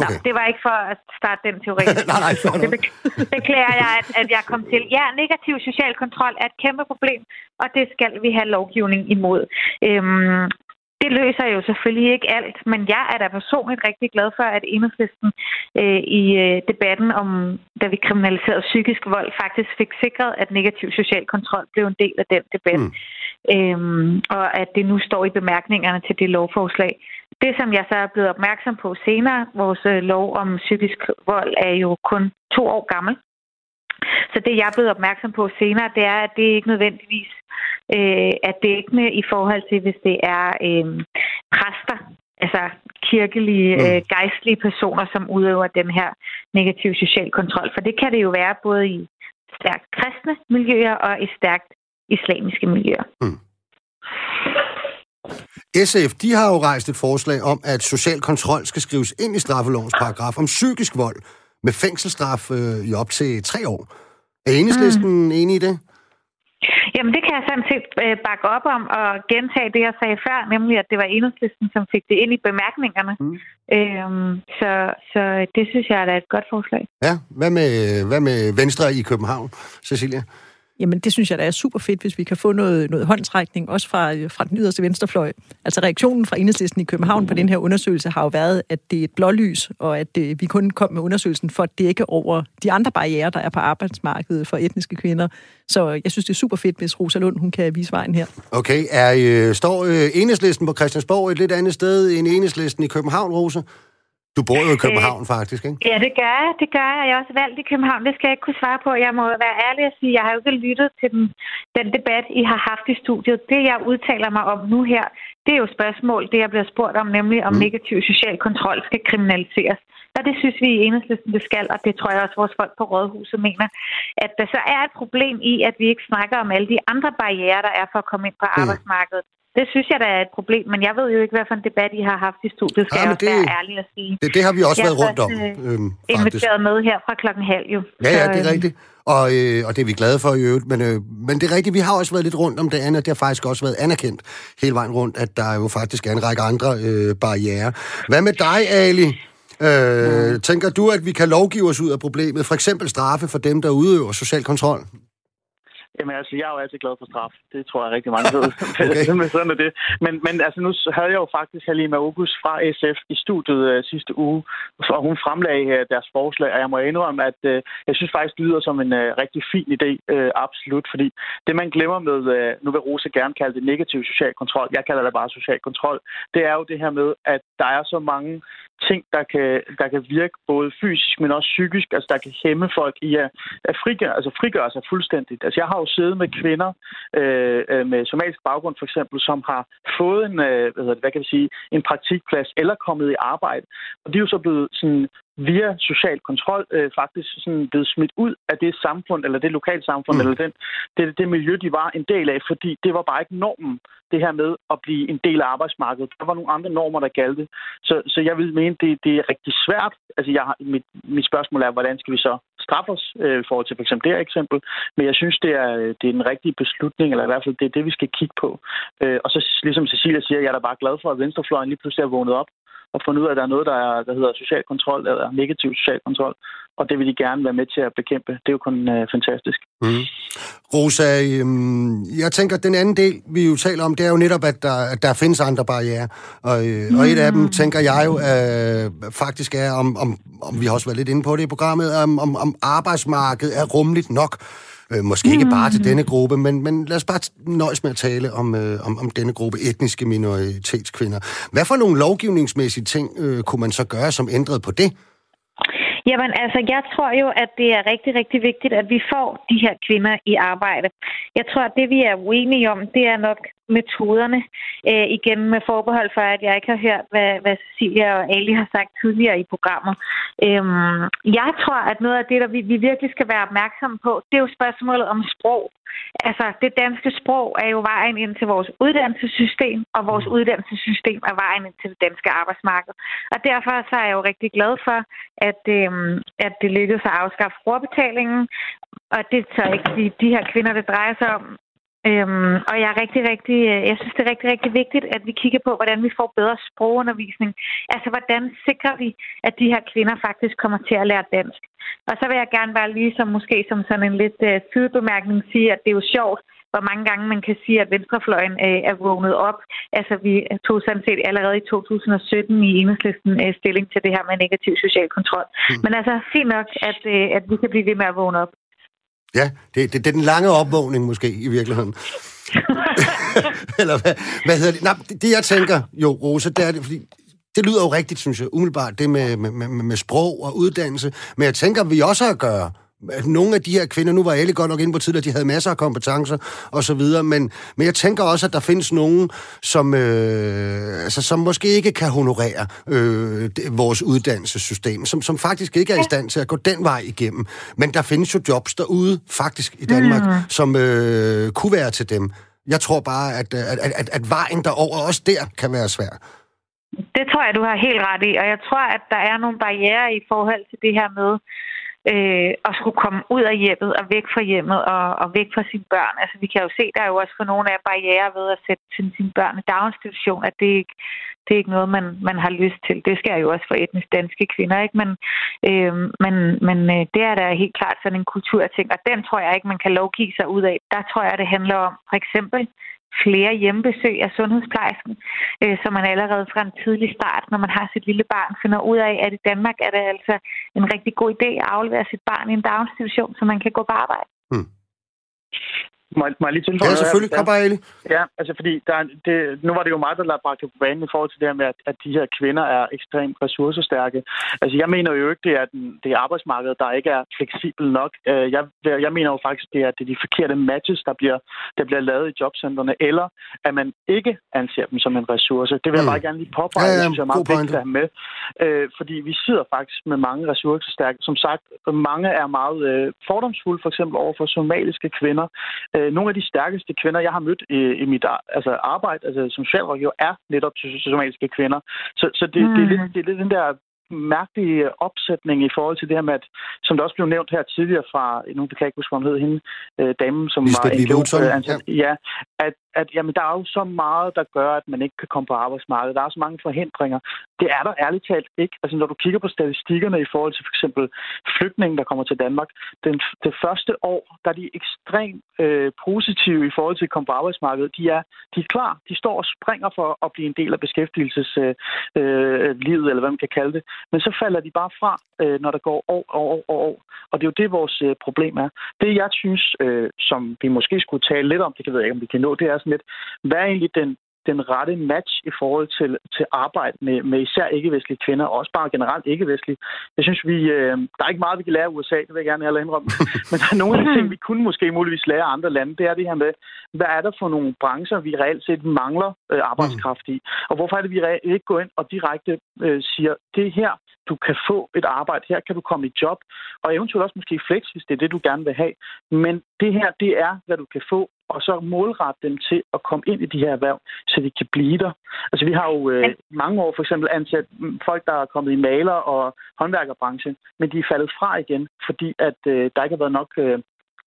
Nå, Okay. det var ikke for at starte den teori. nej, nej, det beklager jeg, at, at jeg kom til. Ja, negativ social kontrol er et kæmpe problem, og det skal vi have lovgivning imod. Øhm, det løser jo selvfølgelig ikke alt, men jeg er da personligt rigtig glad for, at enhedslisten øh, i øh, debatten om, da vi kriminaliserede psykisk vold, faktisk fik sikret, at negativ social kontrol blev en del af den debat. Mm. Øhm, og at det nu står i bemærkningerne til det lovforslag. Det, som jeg så er blevet opmærksom på senere, vores øh, lov om psykisk vold er jo kun to år gammel. Så det, jeg er blevet opmærksom på senere, det er, at det ikke nødvendigvis øh, er dækkende i forhold til, hvis det er øh, præster, altså kirkelige, Mm. øh, gejstlige personer, som udøver den her negative social kontrol. For det kan det jo være både i stærkt kristne miljøer og i stærkt islamiske miljøer. Mm. SF, de har jo rejst et forslag om, at social kontrol skal skrives ind i straffelovens paragraf om psykisk vold med fængselsstraf øh, i op til tre år. Er enhedslisten mm. enig i det? Jamen, det kan jeg sådan set øh, bakke op om og gentage det, jeg sagde før, nemlig at det var enhedslisten, som fik det ind i bemærkningerne. Mm. Øhm, så, så det synes jeg er et godt forslag. Ja, hvad med, hvad med Venstre i København, Cecilia? Jamen, det synes jeg da er super fedt, hvis vi kan få noget, noget håndtrækning, også fra, øh, fra den yderste venstrefløj. Altså reaktionen fra enhedslisten i København på den her undersøgelse har jo været, at det er et blålys, og at det, vi kun kom med undersøgelsen for at dække over de andre barriere, der er på arbejdsmarkedet for etniske kvinder. Så jeg synes, det er super fedt, hvis Rosa Lund hun kan vise vejen her. Okay, er, øh, står øh, enhedslisten på Christiansborg et lidt andet sted end enhedslisten i København, Rosa? Du bor jo i København, øh, faktisk, ikke? Ja, det gør jeg. Det gør jeg. Jeg er også valgt i København. Det skal jeg ikke kunne svare på. Jeg må være ærlig og sige, jeg har jo ikke lyttet til den, den debat, I har haft i studiet. Det, jeg udtaler mig om nu her, det er jo spørgsmål, det jeg bliver spurgt om, nemlig om mm. negativ social kontrol skal kriminaliseres. Og det synes vi i enhedslisten, det skal, og det tror jeg også vores folk på Rådhuset mener, at der så er et problem i, at vi ikke snakker om alle de andre barriere, der er for at komme ind på mm. arbejdsmarkedet. Det synes jeg, der er et problem, men jeg ved jo ikke, hvad for en debat I har haft i studiet, skal ja, jeg også det, være ærlig at sige. Det, det har vi også jeg været rundt om, øh, øhm, inviteret med her fra klokken halv, jo. Ja, ja, det er øhm, rigtigt. Og, øh, og det er vi glade for i øvrigt. Men, øh, men det er rigtigt, vi har også været lidt rundt om det andet. Det har faktisk også været anerkendt hele vejen rundt, at der jo faktisk er en række andre øh, barriere. Hvad med dig, Ali? Øh, mm. Tænker du, at vi kan lovgive os ud af problemet? For eksempel straffe for dem, der udøver social kontrol? Jamen altså, jeg er jo altid glad for straf. Det tror jeg rigtig mange ved. okay. men sådan er det. Men, men altså, nu havde jeg jo faktisk Halima August fra SF i studiet uh, sidste uge, og hun fremlagde uh, deres forslag, og jeg må indrømme, at uh, jeg synes faktisk, det lyder som en uh, rigtig fin idé, uh, absolut, fordi det, man glemmer med, uh, nu vil Rose gerne kalde det negativ social kontrol, jeg kalder det bare social kontrol, det er jo det her med, at der er så mange ting, der kan, der kan virke både fysisk, men også psykisk, altså der kan hæmme folk i at, at frigøre, altså frigøre sig fuldstændigt. Altså jeg har jo siddet med kvinder øh, øh med somalisk baggrund for eksempel, som har fået en, øh, hvad, det, hvad kan vi sige, en praktikplads eller kommet i arbejde. Og de er jo så blevet sådan via social kontrol øh, faktisk sådan blevet smidt ud af det samfund, eller det lokale samfund, mm. eller den, det, det miljø, de var en del af, fordi det var bare ikke normen, det her med at blive en del af arbejdsmarkedet. Der var nogle andre normer, der galt Så, så jeg vil mene, det, det er rigtig svært. Altså, jeg mit, mit spørgsmål er, hvordan skal vi så straffe os øh, i forhold til for eksempel det her eksempel? Men jeg synes, det er, øh, det er den rigtige beslutning, eller i hvert fald det er det, vi skal kigge på. Øh, og så ligesom Cecilia siger, jeg er da bare glad for, at Venstrefløjen lige pludselig er vågnet op og fundet ud af, at der er noget, der, er, der hedder social kontrol, eller negativ social kontrol, og det vil de gerne være med til at bekæmpe. Det er jo kun øh, fantastisk. Mm. Rosa, øhm, jeg tænker, at den anden del, vi jo taler om, det er jo netop, at der, at der findes andre barriere. Og, øh, mm. og et af dem, tænker jeg jo, øh, faktisk er, om, om, om vi har også været lidt inde på det i programmet, om, om, om arbejdsmarkedet er rummeligt nok Øh, måske ikke bare til denne gruppe, men, men lad os bare nøjes med at tale om, øh, om, om denne gruppe etniske minoritetskvinder. Hvad for nogle lovgivningsmæssige ting øh, kunne man så gøre, som ændrede på det? Jamen altså, jeg tror jo, at det er rigtig, rigtig vigtigt, at vi får de her kvinder i arbejde. Jeg tror, at det, vi er uenige om, det er nok metoderne. Øh, igen med forbehold for, at jeg ikke har hørt, hvad, hvad Cecilia og Ali har sagt tidligere i programmet. Øhm, jeg tror, at noget af det, der vi, vi virkelig skal være opmærksomme på, det er jo spørgsmålet om sprog. Altså, det danske sprog er jo vejen ind til vores uddannelsessystem, og vores mm. uddannelsessystem er vejen ind til det danske arbejdsmarked. Og derfor så er jeg jo rigtig glad for, at, øhm, at det lykkedes at afskaffe brugerbetalingen, og det så ikke de, de her kvinder, det drejer sig om, Øhm, og jeg er rigtig, rigtig, øh, jeg synes, det er rigtig, rigtig vigtigt, at vi kigger på, hvordan vi får bedre sprogundervisning. Altså, hvordan sikrer vi, at de her kvinder faktisk kommer til at lære dansk? Og så vil jeg gerne bare lige som måske som sådan en lidt øh, sidebemærkning sige, at det er jo sjovt, hvor mange gange man kan sige, at venstrefløjen uh, er vågnet op. Altså, vi tog sådan set allerede i 2017 i enhedslisten uh, stilling til det her med negativ social kontrol. Mm. Men altså, fint nok, at, uh, at vi kan blive ved med at vågne op. Ja, det, det, det er den lange opvågning måske i virkeligheden. Eller hvad, hvad hedder det? Nej, det, det jeg tænker, jo, Rosa, det er det, fordi det lyder jo rigtigt, synes jeg, umiddelbart, det med, med, med, med sprog og uddannelse. Men jeg tænker, vi også har at gøre nogle af de her kvinder, nu var alle godt nok inde på tidligere, de havde masser af kompetencer og så videre, men, men jeg tænker også, at der findes nogen, som, øh, altså, som måske ikke kan honorere øh, vores uddannelsessystem, som, som faktisk ikke er i stand til at gå den vej igennem. Men der findes jo jobs derude, faktisk i Danmark, mm. som øh, kunne være til dem. Jeg tror bare, at, at, at, at vejen derover også der kan være svær. Det tror jeg, du har helt ret i, og jeg tror, at der er nogle barriere i forhold til det her med, øh, at skulle komme ud af hjemmet og væk fra hjemmet og, og væk fra sine børn. Altså vi kan jo se, der er jo også for nogle af barriere ved at sætte sine, sine børn i daginstitution, at det ikke det er ikke noget, man, man har lyst til. Det sker jo også for etnisk danske kvinder, ikke? Men, øh, men, men øh, det er da helt klart sådan en kulturting, og den tror jeg ikke, man kan lovgive sig ud af. Der tror jeg, det handler om for eksempel flere hjemmebesøg af sundhedsplejersken, øh, så man allerede fra en tidlig start, når man har sit lille barn, finder ud af, at i Danmark er det altså en rigtig god idé at aflevere sit barn i en daginstitution, så man kan gå på arbejde. Hmm. Må, må jeg lige tilføje Ja, selvfølgelig. Kom bare, Eli. Ja, altså fordi der, er- det, nu var det jo mig, der lavede bragt på banen i forhold til det her med, at, at de her kvinder er ekstremt ressourcestærke. Altså jeg mener jo ikke, det er, den, det er arbejdsmarkedet, der ikke er fleksibel nok. Øh, Jeg, jeg mener jo faktisk, det er, det er de forkerte matches, der bliver, der bliver lavet i jobcentrene, eller at man ikke anser dem som en ressource. Det vil jeg Mm. bare gerne lige påpege, Ja, ja, det synes jeg er meget vigtigt at have med. Øh, fordi vi sidder faktisk med mange ressourcestærke. Som sagt, mange er meget øh, fordomsfulde, for eksempel over for somaliske kvinder. Øh, nogle af de stærkeste kvinder, jeg har mødt i, i mit ar- altså arbejde altså som socialrådgiver, er netop so- somaliske kvinder. Så, så det, mm. det, er lidt, det er lidt den der mærkelige opsætning i forhold til det her med, at, som der også blev nævnt her tidligere fra, nu kan jeg ikke huske, hvad hun hed, hende, øh, damen, som Lisbeth var Utzon, NGO, ansat, ja. ja, at, at jamen, der er jo så meget, der gør, at man ikke kan komme på arbejdsmarkedet. Der er så mange forhindringer. Det er der ærligt talt ikke. Altså, når du kigger på statistikkerne i forhold til for eksempel flygtninge, der kommer til Danmark, den, det første år, der er de ekstremt øh, positive i forhold til at komme på arbejdsmarkedet. De er, de er klar. De står og springer for at blive en del af beskæftigelseslivet, øh, øh, livet, eller hvad man kan kalde det. Men så falder de bare fra, øh, når der går år og år og år. Og det er jo det, vores øh, problem er. Det, jeg synes, øh, som vi måske skulle tale lidt om, det kan jeg ikke, om vi kan nå, det er sådan lidt, hvad er egentlig den, den rette match i forhold til, til arbejde med, med især ikke-vestlige kvinder, og også bare generelt ikke-vestlige. Jeg synes, vi, øh, der er ikke meget, vi kan lære af USA, det vil jeg gerne have indrømme. Men der er nogle af de ting, vi kunne måske muligvis lære af andre lande. Det er det her med, hvad er der for nogle brancher, vi reelt set mangler øh, arbejdskraft i? Og hvorfor er det, vi reelt ikke går ind og direkte øh, siger, det er her, du kan få et arbejde, her kan du komme i job, og eventuelt også måske flex, hvis det er det, du gerne vil have. Men det her, det er, hvad du kan få, og så målrette dem til at komme ind i de her erhverv, så de kan blive der. Altså vi har jo øh, mange år for eksempel ansat mm, folk, der er kommet i maler- og håndværkerbranchen, men de er faldet fra igen, fordi at øh, der ikke har været nok øh,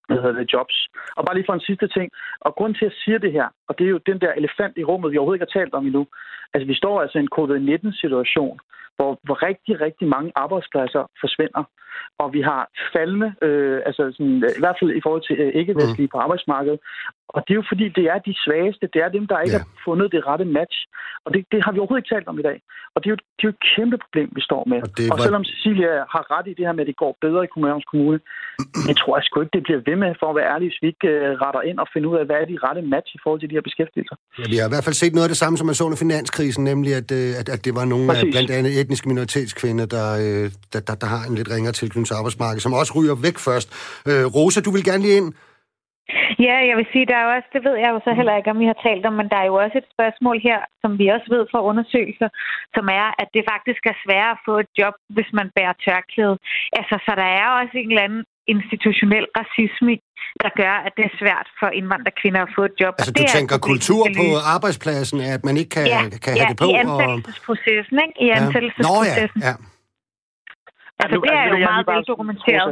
hvad hedder det, jobs. Og bare lige for en sidste ting, og grund til at sige det her, og det er jo den der elefant i rummet, vi overhovedet ikke har talt om endnu. Altså vi står altså i en covid-19-situation, hvor, hvor rigtig, rigtig mange arbejdspladser forsvinder. Og vi har faldende, øh, altså sådan, i hvert fald i forhold til øh, ikke-vestlige mm. på arbejdsmarkedet. Og det er jo fordi, det er de svageste, det er dem, der ikke Ja. har fundet det rette match. Og det, det har vi overhovedet ikke talt om i dag. Og det er jo, det er jo et kæmpe problem, vi står med. Og Og, det og var- selvom Cecilia har ret i det her med, at det går bedre i Københavns Kommune, det tror jeg sgu ikke, det bliver ved med, for at være ærlig, hvis vi ikke øh, retter ind og finder ud af, hvad er de rette match i forhold til de her beskæftigelser. Ja, vi har i hvert fald set noget af det samme, som man så under finanskrisen, nemlig at, øh, at, at det var nogle af Præcis. blandt andet etniske minoritetskvinder, der, øh, der, der, der har en lidt ringere tilknytning til arbejdsmarkedet, som også ryger væk først. Øh, Rosa, du vil gerne lige ind? Ja, jeg vil sige, der er jo også, det ved jeg jo så heller ikke, om vi har talt om, men der er jo også et spørgsmål her, som vi også ved fra undersøgelser, som er, at det faktisk er sværere at få et job, hvis man bærer tørklæde. Altså, så der er også en eller anden institutionel racisme, der gør, at det er svært for indvandrerkvinder at få et job. Altså, Og du det er et tænker problem, kultur på arbejdspladsen, at man ikke kan, ja, kan ja, have det på? i og... ansættelsesprocessen, ikke? I Ja. Nå ja, ansættelsesprocessen. ja. Altså, Nu- det er vil jo meget veldokumenteret.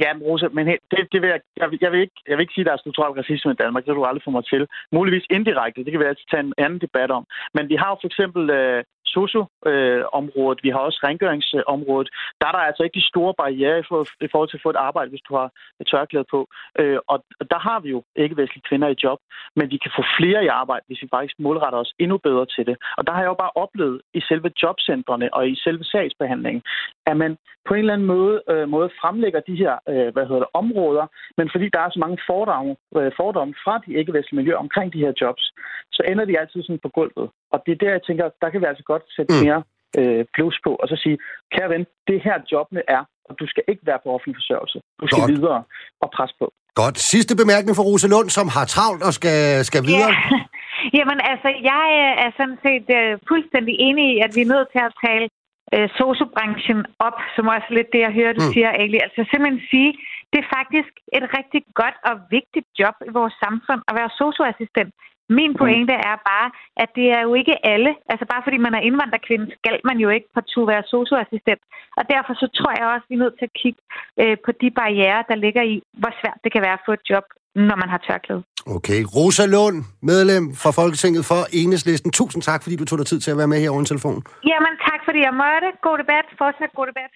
Ja, men Rosa, men det, det vil jeg, jeg, vil, jeg, vil ikke, jeg vil ikke sige, at der er strukturel racisme i Danmark. Det kan du aldrig få mig til. Muligvis indirekte, det kan vi altid tage en anden debat om. Men vi har jo for eksempel øh, socio-området, vi har også rengøringsområdet. Der er der altså ikke de store barriere i, for, i forhold til at få et arbejde, hvis du har et tørklæde på. Øh, og der har vi jo ikke-vestlige kvinder i job, men vi kan få flere i arbejde, hvis vi faktisk målretter os endnu bedre til det. Og der har jeg jo bare oplevet i selve jobcentrene og i selve sagsbehandlingen, at man på en eller anden måde, øh, måde fremlægger de her øh, hvad hedder det, områder, men fordi der er så mange fordomme, øh, fordomme fra de ikke-vestlige miljøer omkring de her jobs, så ender de altid sådan på gulvet. Og det er der, jeg tænker, der kan vi altså godt sætte Mm. mere øh, plus på, og så sige, kære ven, det her jobbene er, og du skal ikke være på offentlig forsørgelse. Du skal Godt. videre og presse på. Godt. Sidste bemærkning fra Rosa Lund, som har travlt og skal, skal videre. Ja. Jamen altså, jeg øh, er sådan set øh, fuldstændig enig i, at vi er nødt til at tale øh, sociobranchen op, som også lidt det, jeg hører, du Mm. mm. siger, Ali. Altså simpelthen sige, Det er faktisk et rigtig godt og vigtigt job i vores samfund at være socioassistent. Min mm. pointe er bare, at det er jo ikke alle. Altså bare fordi man er indvandrerkvinde, skal man jo ikke partout være socioassistent. Og derfor så tror jeg også, at vi er nødt til at kigge øh, på de barriere, der ligger i, hvor svært det kan være at få et job, når man har tørklæde. Okay. Rosa Lund, medlem fra Folketinget for Enhedslisten. Tusind tak, fordi du tog dig tid til at være med her over en telefon. Jamen tak, fordi jeg måtte. God debat. Fortsat god debat.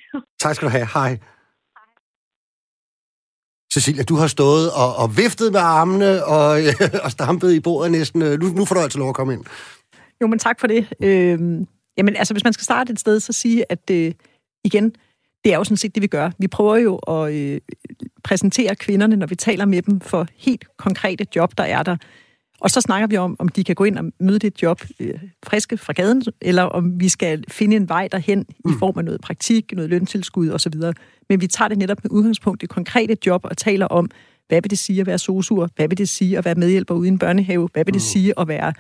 Tak skal du have. Hej. Cecilia, du har stået og, og viftet med armene og, og stampet i bordet næsten. Nu, nu får du altså lov at komme ind. Jo, men tak for det. Øh, jamen, altså, hvis man skal starte et sted, så sige, at øh, igen, det er jo sådan set det, vi gør. Vi prøver jo at øh, præsentere kvinderne, når vi taler med dem, for helt konkrete job, der er der. Og så snakker vi om, om de kan gå ind og møde det job øh, friske fra gaden, eller om vi skal finde en vej derhen mm. i form af noget praktik, noget løntilskud osv. Men vi tager det netop med udgangspunkt i konkrete job og taler om, hvad vil det sige at være sosur? Hvad vil det sige at være medhjælper ude i en børnehave? Hvad vil det mm. sige at være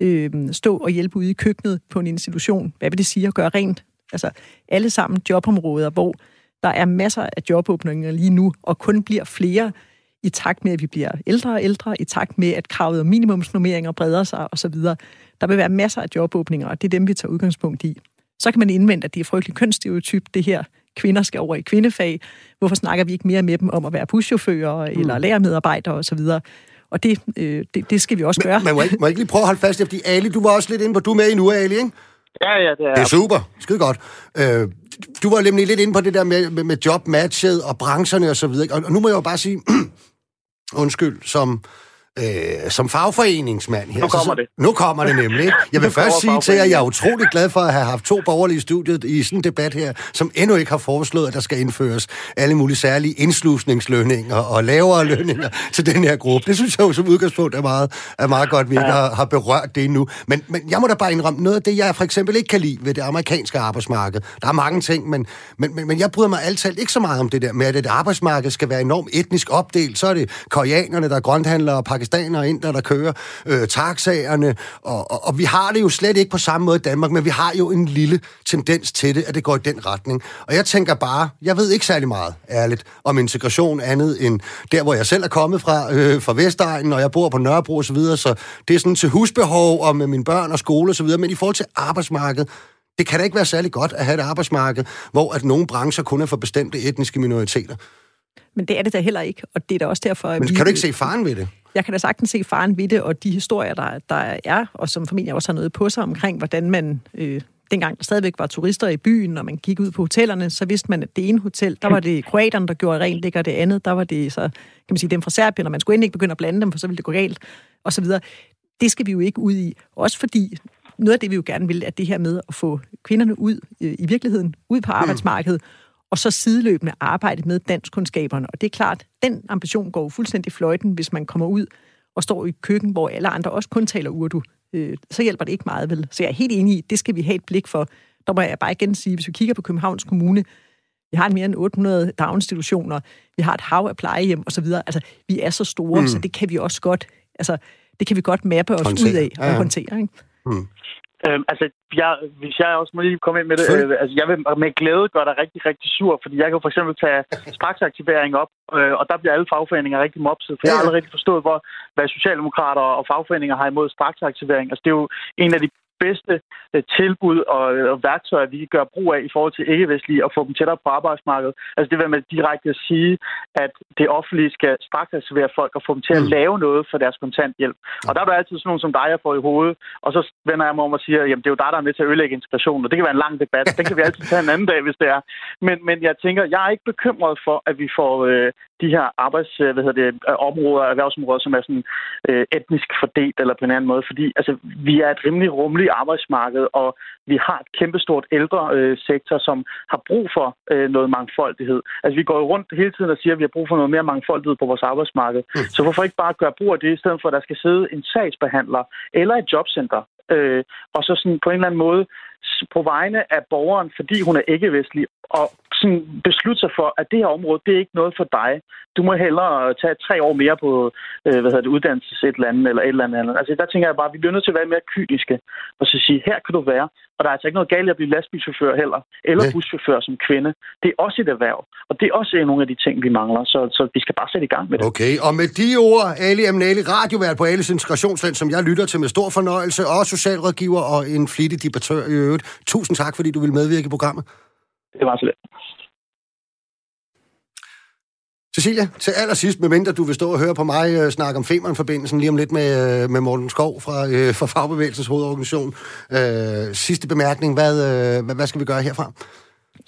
øh, stå og hjælpe ude i køkkenet på en institution? Hvad vil det sige at gøre rent? Altså alle sammen jobområder, hvor der er masser af jobåbninger lige nu, og kun bliver flere i takt med, at vi bliver ældre og ældre, i takt med, at kravet om minimumsnormeringer breder sig osv. Der vil være masser af jobåbninger, og det er dem, vi tager udgangspunkt i. Så kan man indvende, at det er frygtelig kønsstereotyp, det her kvinder skal over i kvindefag. Hvorfor snakker vi ikke mere med dem om at være buschauffører mm. eller lærermedarbejdere osv.? Og det, øh, det, det skal vi også men, gøre. Men må jeg, må ikke lige prøve at holde fast, fordi Ali, du var også lidt inde på, du er med i nu, Ali, ikke? Ja, ja, det er Det er super. Skide godt. Øh, du var nemlig lidt inde på det der med, med, med jobmatchet og brancherne og så videre. Og, og nu må jeg jo bare sige, undskyld, som øh, som fagforeningsmand her. Nu kommer så, det. Nu kommer det nemlig. Ikke? Jeg vil først sige til jer, at jeg er utrolig glad for at have haft to borgerlige i studiet i sådan en debat her, som endnu ikke har foreslået, at der skal indføres alle mulige særlige indslusningslønninger og lavere lønninger til den her gruppe. Det synes jeg jo som udgangspunkt er meget, er meget godt, at vi ikke har, har berørt det endnu. Men, men jeg må da bare indrømme, noget af det, jeg for eksempel ikke kan lide ved det amerikanske arbejdsmarked, der er mange ting, men, men, men, men jeg bryder mig altid ikke så meget om det der med, at et arbejdsmarked skal være enormt etnisk opdelt. Så er det koreanerne, der er grønthandlere, pakistanere og inder, der kører, øh, taxaerne, og, og, og vi har det jo slet ikke på samme måde i Danmark, men vi har jo en lille tendens til det, at det går i den retning. Og jeg tænker bare, jeg ved ikke særlig meget, ærligt, om integration andet end der, hvor jeg selv er kommet fra, øh, fra Vestegnen, og jeg bor på Nørrebro osv., så, videre, så det er sådan til husbehov og med mine børn og skole osv., men i forhold til arbejdsmarkedet, det kan da ikke være særlig godt at have et arbejdsmarked, hvor at nogle brancher kun er for bestemte etniske minoriteter. Men det er det da heller ikke, og det er da også derfor, at Men vi... kan du ikke se faren ved det? Jeg kan da sagtens se faren ved det, og de historier, der, der er, og som familie også har noget på sig omkring, hvordan man... Øh, dengang der stadigvæk var turister i byen, og man gik ud på hotellerne, så vidste man, at det ene hotel, der var det kroaterne, der gjorde rent, det det andet, der var det så, kan man sige, dem fra Serbien, og man skulle endelig ikke begynde at blande dem, for så ville det gå galt, og så videre. Det skal vi jo ikke ud i. Også fordi noget af det, vi jo gerne vil, er det her med at få kvinderne ud øh, i virkeligheden, ud på arbejdsmarkedet, og så sideløbende arbejde med danskkundskaberne. Og det er klart, den ambition går jo fuldstændig fløjten, hvis man kommer ud og står i køkken, hvor alle andre også kun taler urdu. Øh, så hjælper det ikke meget, vel? Så jeg er helt enig i, det skal vi have et blik for. Der må jeg bare igen sige, hvis vi kigger på Københavns Kommune, vi har mere end 800 daginstitutioner, vi har et hav af plejehjem osv. Altså, vi er så store, mm. så det kan vi også godt, altså, det kan vi godt mappe os Håndtere. ud af og Ja, ja. håndtere. Ikke? Hmm. Øhm, altså, jeg, hvis jeg også må lige komme ind med det, øh, altså, jeg vil med glæde gøre dig rigtig, rigtig sur, fordi jeg kan for eksempel tage straksaktivering op, øh, og der bliver alle fagforeninger rigtig mopset, for jeg har rigtig forstået, hvor, hvad socialdemokrater og fagforeninger har imod straksaktivering. Altså, det er jo en af de bedste øh, tilbud og, og værktøjer, vi kan gøre brug af i forhold til ikke-vestlige og få dem tættere på arbejdsmarkedet. Altså det vil med direkte at sige, at det offentlige skal straksaktivere folk og få dem til at Mm. lave noget for deres kontanthjælp. Og der er der altid sådan nogen som dig, jeg får i hovedet, og så vender jeg mig om og siger, jamen det er jo dig, der er med til at ødelægge integrationen, og det kan være en lang debat. Den kan vi altid tage en anden dag, hvis det er. Men, men jeg tænker, jeg er ikke bekymret for, at vi får øh, de her arbejds, øh, hvad hedder det, øh, områder, erhvervsområder, som er sådan øh, etnisk fordelt eller på en anden måde, fordi altså, vi er et rimelig rummeligt arbejdsmarked, og vi har et kæmpestort ældre øh, sektor, som har brug for øh, noget mangfoldighed. Altså vi går jo rundt hele tiden og siger, at vi har brug for noget mere mangfoldighed på vores arbejdsmarked. Mm. Så hvorfor ikke bare gøre brug af det, i stedet for at der skal sidde en sagsbehandler eller et jobcenter, øh, og så sådan på en eller anden måde på vegne af borgeren, fordi hun er ikke-vestlig, og sådan beslutte sig for, at det her område, det er ikke noget for dig. Du må hellere tage tre år mere på øh, hvad hedder det, uddannelses et eller andet, eller et eller andet. Altså, der tænker jeg bare, at vi bliver nødt til at være mere kyniske og så sige, her kan du være. Og der er altså ikke noget galt at blive lastbilchauffør heller, eller Nej. buschauffør som kvinde. Det er også et erhverv, og det er også nogle af de ting, vi mangler, så, så vi skal bare sætte i gang med det. Okay, og med de ord, Ali Amnali, radiovært på Alice Integrationsland, som jeg lytter til med stor fornøjelse, og socialrådgiver og en flittig debattør i øvrigt. Tusind tak, fordi du vil medvirke i programmet. Det var så lidt. Cecilia, til allersidst, medmindre du vil stå og høre på mig øh, snakke om Femern-forbindelsen lige om lidt med, øh, med Morten Skov fra, øh, fra Fagbevægelsens hovedorganisation. Øh, sidste bemærkning, hvad, øh, hvad, hvad skal vi gøre herfra?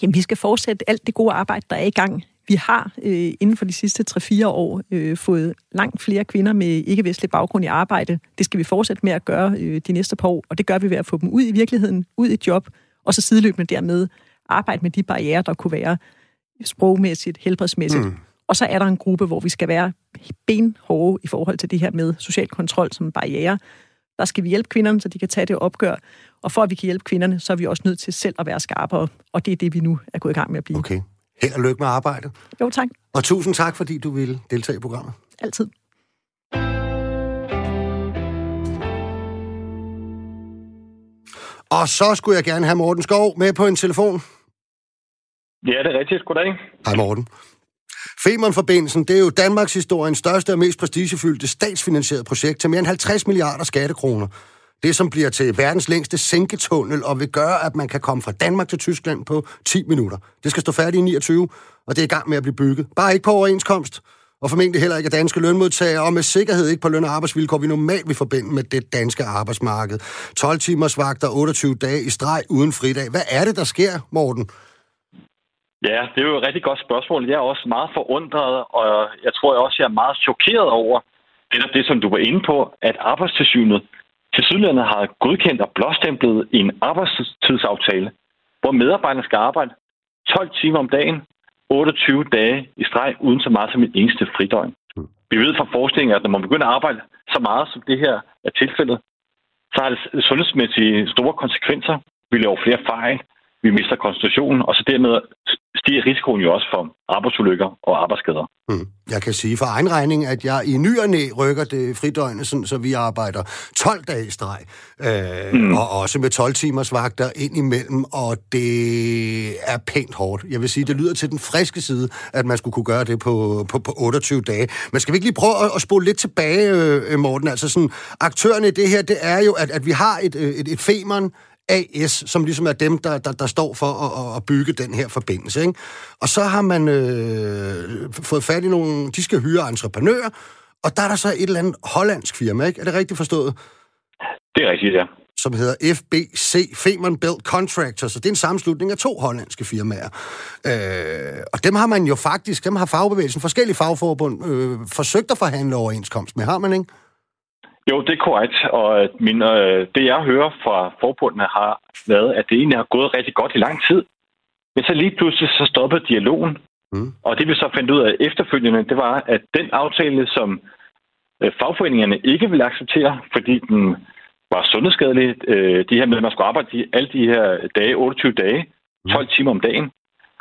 Jamen, vi skal fortsætte alt det gode arbejde, der er i gang. Vi har øh, inden for de sidste 3-4 år øh, fået langt flere kvinder med ikke-vestlig baggrund i arbejde. Det skal vi fortsætte med at gøre øh, de næste par år, og det gør vi ved at få dem ud i virkeligheden, ud i job, og så sideløbende dermed arbejde med de barriere, der kunne være sprogmæssigt, helbredsmæssigt. Mm. Og så er der en gruppe, hvor vi skal være benhårde i forhold til det her med social kontrol som barriere. Der skal vi hjælpe kvinderne, så de kan tage det opgør. Og for at vi kan hjælpe kvinderne, så er vi også nødt til selv at være skarpere. Og det er det, vi nu er gået i gang med at blive. Okay. Held og lykke med arbejdet. Jo, tak. Og tusind tak, fordi du ville deltage i programmet. Altid. Og så skulle jeg gerne have Morten Skov med på en telefon. Ja, det er rigtigt. Goddag. Hej Morten. Femernforbindelsen, det er jo Danmarks historiens største og mest prestigefyldte statsfinansierede projekt til mere end 50 milliarder skattekroner. Det, som bliver til verdens længste sænketunnel og vil gøre, at man kan komme fra Danmark til Tyskland på 10 minutter. Det skal stå færdigt i 29, og det er i gang med at blive bygget. Bare ikke på overenskomst, og formentlig heller ikke af danske lønmodtagere, og med sikkerhed ikke på løn- og arbejdsvilkår, vi normalt vil forbinde med det danske arbejdsmarked. 12 timers vagter, 28 dage i streg uden fridag. Hvad er det, der sker, Morten? Ja, det er jo et rigtig godt spørgsmål. Jeg er også meget forundret, og jeg tror også, jeg er meget chokeret over netop det, som du var inde på, at arbejdstilsynet til Sydlandet har godkendt og blåstemplet en arbejdstidsaftale, hvor medarbejderne skal arbejde 12 timer om dagen, 28 dage i streg, uden så meget som en eneste fridøgn. Mm. Vi ved fra forskningen, at når man begynder at arbejde så meget, som det her er tilfældet, så har det sundhedsmæssige store konsekvenser. Vi laver flere fejl, vi mister koncentrationen, og så dermed stiger risikoen jo også for arbejdsulykker og arbejdsskader. Mm. Jeg kan sige for egen regning, at jeg i ny og næ rykker det fridøgnet, sådan, så vi arbejder 12 dage i streg, øh, mm. og også med 12 timers vagter ind imellem, og det er pænt hårdt. Jeg vil sige, det lyder til den friske side, at man skulle kunne gøre det på, på, på 28 dage. Men skal vi ikke lige prøve at, at spole lidt tilbage, øh, Morten? Altså sådan, aktørerne i det her, det er jo, at, at vi har et, et, et femeren, AS, som ligesom er dem, der, der, der står for at, at bygge den her forbindelse. Ikke? Og så har man øh, fået fat i nogle, de skal hyre entreprenører, og der er der så et eller andet hollandsk firma, ikke? Er det rigtigt forstået? Det er rigtigt, ja. Som hedder FBC, Femern Built Contractors, så det er en sammenslutning af to hollandske firmaer. Øh, og dem har man jo faktisk, dem har fagbevægelsen, forskellige fagforbund, øh, forsøgt at forhandle overenskomst med, har man ikke? Jo, det er korrekt, og min, øh, det jeg hører fra forbundene har været, at det egentlig har gået rigtig godt i lang tid. Men så lige pludselig så stoppede dialogen, mm. og det vi så fandt ud af efterfølgende, det var, at den aftale, som øh, fagforeningerne ikke ville acceptere, fordi den var sundhedsskadelig, øh, de her med, at man skulle arbejde de, alle de her dage, 28 dage, 12 mm. timer om dagen,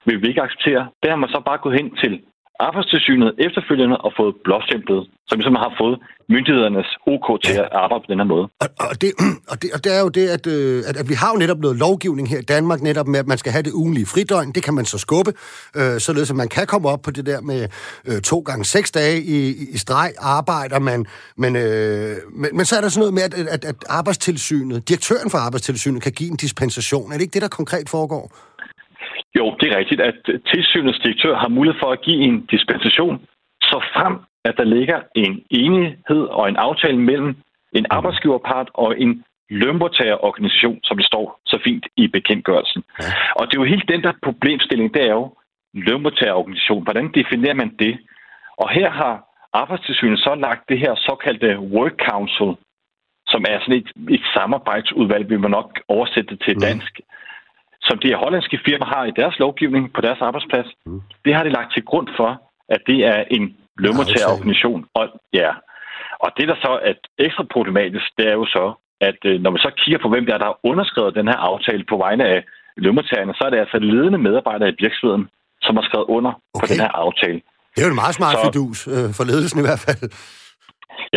vil vi ikke acceptere. Der har man så bare gået hen til arbejdstilsynet efterfølgende og fået blåstemplet, som ligesom har fået myndighedernes OK til at arbejde på den her måde. Og, og, det, og, det, og det er jo det, at, øh, at, at vi har jo netop noget lovgivning her i Danmark, netop med, at man skal have det ugenlige fridøgn. Det kan man så skubbe, øh, således at man kan komme op på det der med øh, to gange seks dage i, i streg arbejder man. Men, øh, men, men så er der sådan noget med, at, at, at arbejdstilsynet, direktøren for arbejdstilsynet, kan give en dispensation. Er det ikke det, der konkret foregår? Jo, det er rigtigt, at tilsynets direktør har mulighed for at give en dispensation, så frem at der ligger en enighed og en aftale mellem en arbejdsgiverpart og en lønmodtagerorganisation, som det står så fint i bekendtgørelsen. Ja. Og det er jo helt den der problemstilling, det er jo lønmodtagerorganisation. Hvordan definerer man det? Og her har Arbejdstilsynet så lagt det her såkaldte Work Council, som er sådan et, et samarbejdsudvalg, vil man nok oversætte til mm. dansk, mm som de her hollandske firmaer har i deres lovgivning på deres arbejdsplads, mm. det har de lagt til grund for, at det er en lønmodtagerorganisation. Og, ja. og det, der så er ekstra problematisk, det er jo så, at øh, når man så kigger på, hvem der er, der har underskrevet den her aftale på vegne af lønmodtagerne, så er det altså ledende medarbejdere i virksomheden, som har skrevet under okay. på den her aftale. Det er jo en meget smart så, fidus, øh, for ledelsen i hvert fald.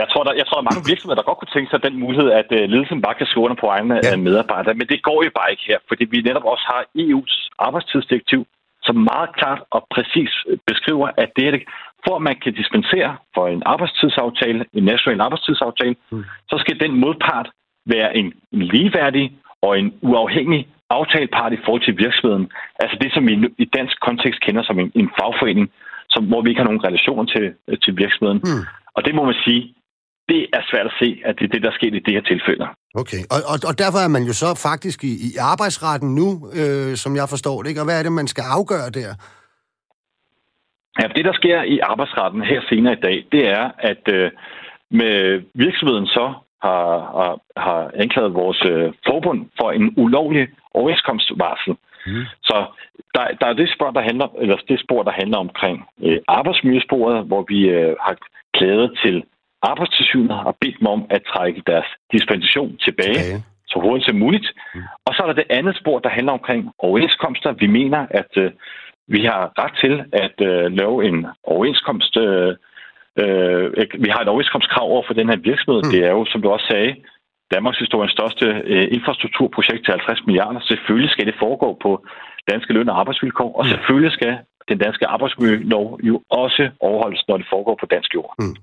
Jeg tror, der, jeg tror, der er mange virksomheder, der godt kunne tænke sig den mulighed, at uh, ledelsen bare kan skrive under på egne ja. medarbejdere. Men det går jo bare ikke her, fordi vi netop også har EU's arbejdstidsdirektiv, som meget klart og præcis beskriver, at det er det, for at man kan dispensere for en arbejdstidsaftale, en national arbejdstidsaftale, mm. så skal den modpart være en, ligeværdig og en uafhængig aftalepart i forhold til virksomheden. Altså det, som vi i dansk kontekst kender som en, en fagforening, som, hvor vi ikke har nogen relationer til, til virksomheden. Mm. Og det må man sige, det er svært at se, at det er det, der sker i det her tilfælde. Okay, og, og, og derfor er man jo så faktisk i, i arbejdsretten nu, øh, som jeg forstår det, ikke? Og hvad er det, man skal afgøre der? Ja, det, der sker i arbejdsretten her senere i dag, det er, at øh, med virksomheden så har, har, har anklaget vores øh, forbund for en ulovlig overenskomstvarsel. Mm. Så der, der er det spor, der handler, eller det spor, der handler omkring øh, arbejdsmiljøsporet, hvor vi øh, har klaget til arbejdstilsynet og bedt dem om at trække deres dispensation tilbage, tilbage. så hurtigt som muligt. Mm. Og så er der det andet spor, der handler omkring overenskomster. Vi mener, at øh, vi har ret til at øh, lave en overenskomst. Øh, øh, vi har et overenskomstkrav over for den her virksomhed. Mm. Det er jo, som du også sagde, Danmarks historiens største øh, infrastrukturprojekt til 50 milliarder. Selvfølgelig skal det foregå på danske løn- og arbejdsvilkår, og mm. selvfølgelig skal den danske arbejdsmiljølov jo også overholdes, når det foregår på dansk jord. Mm.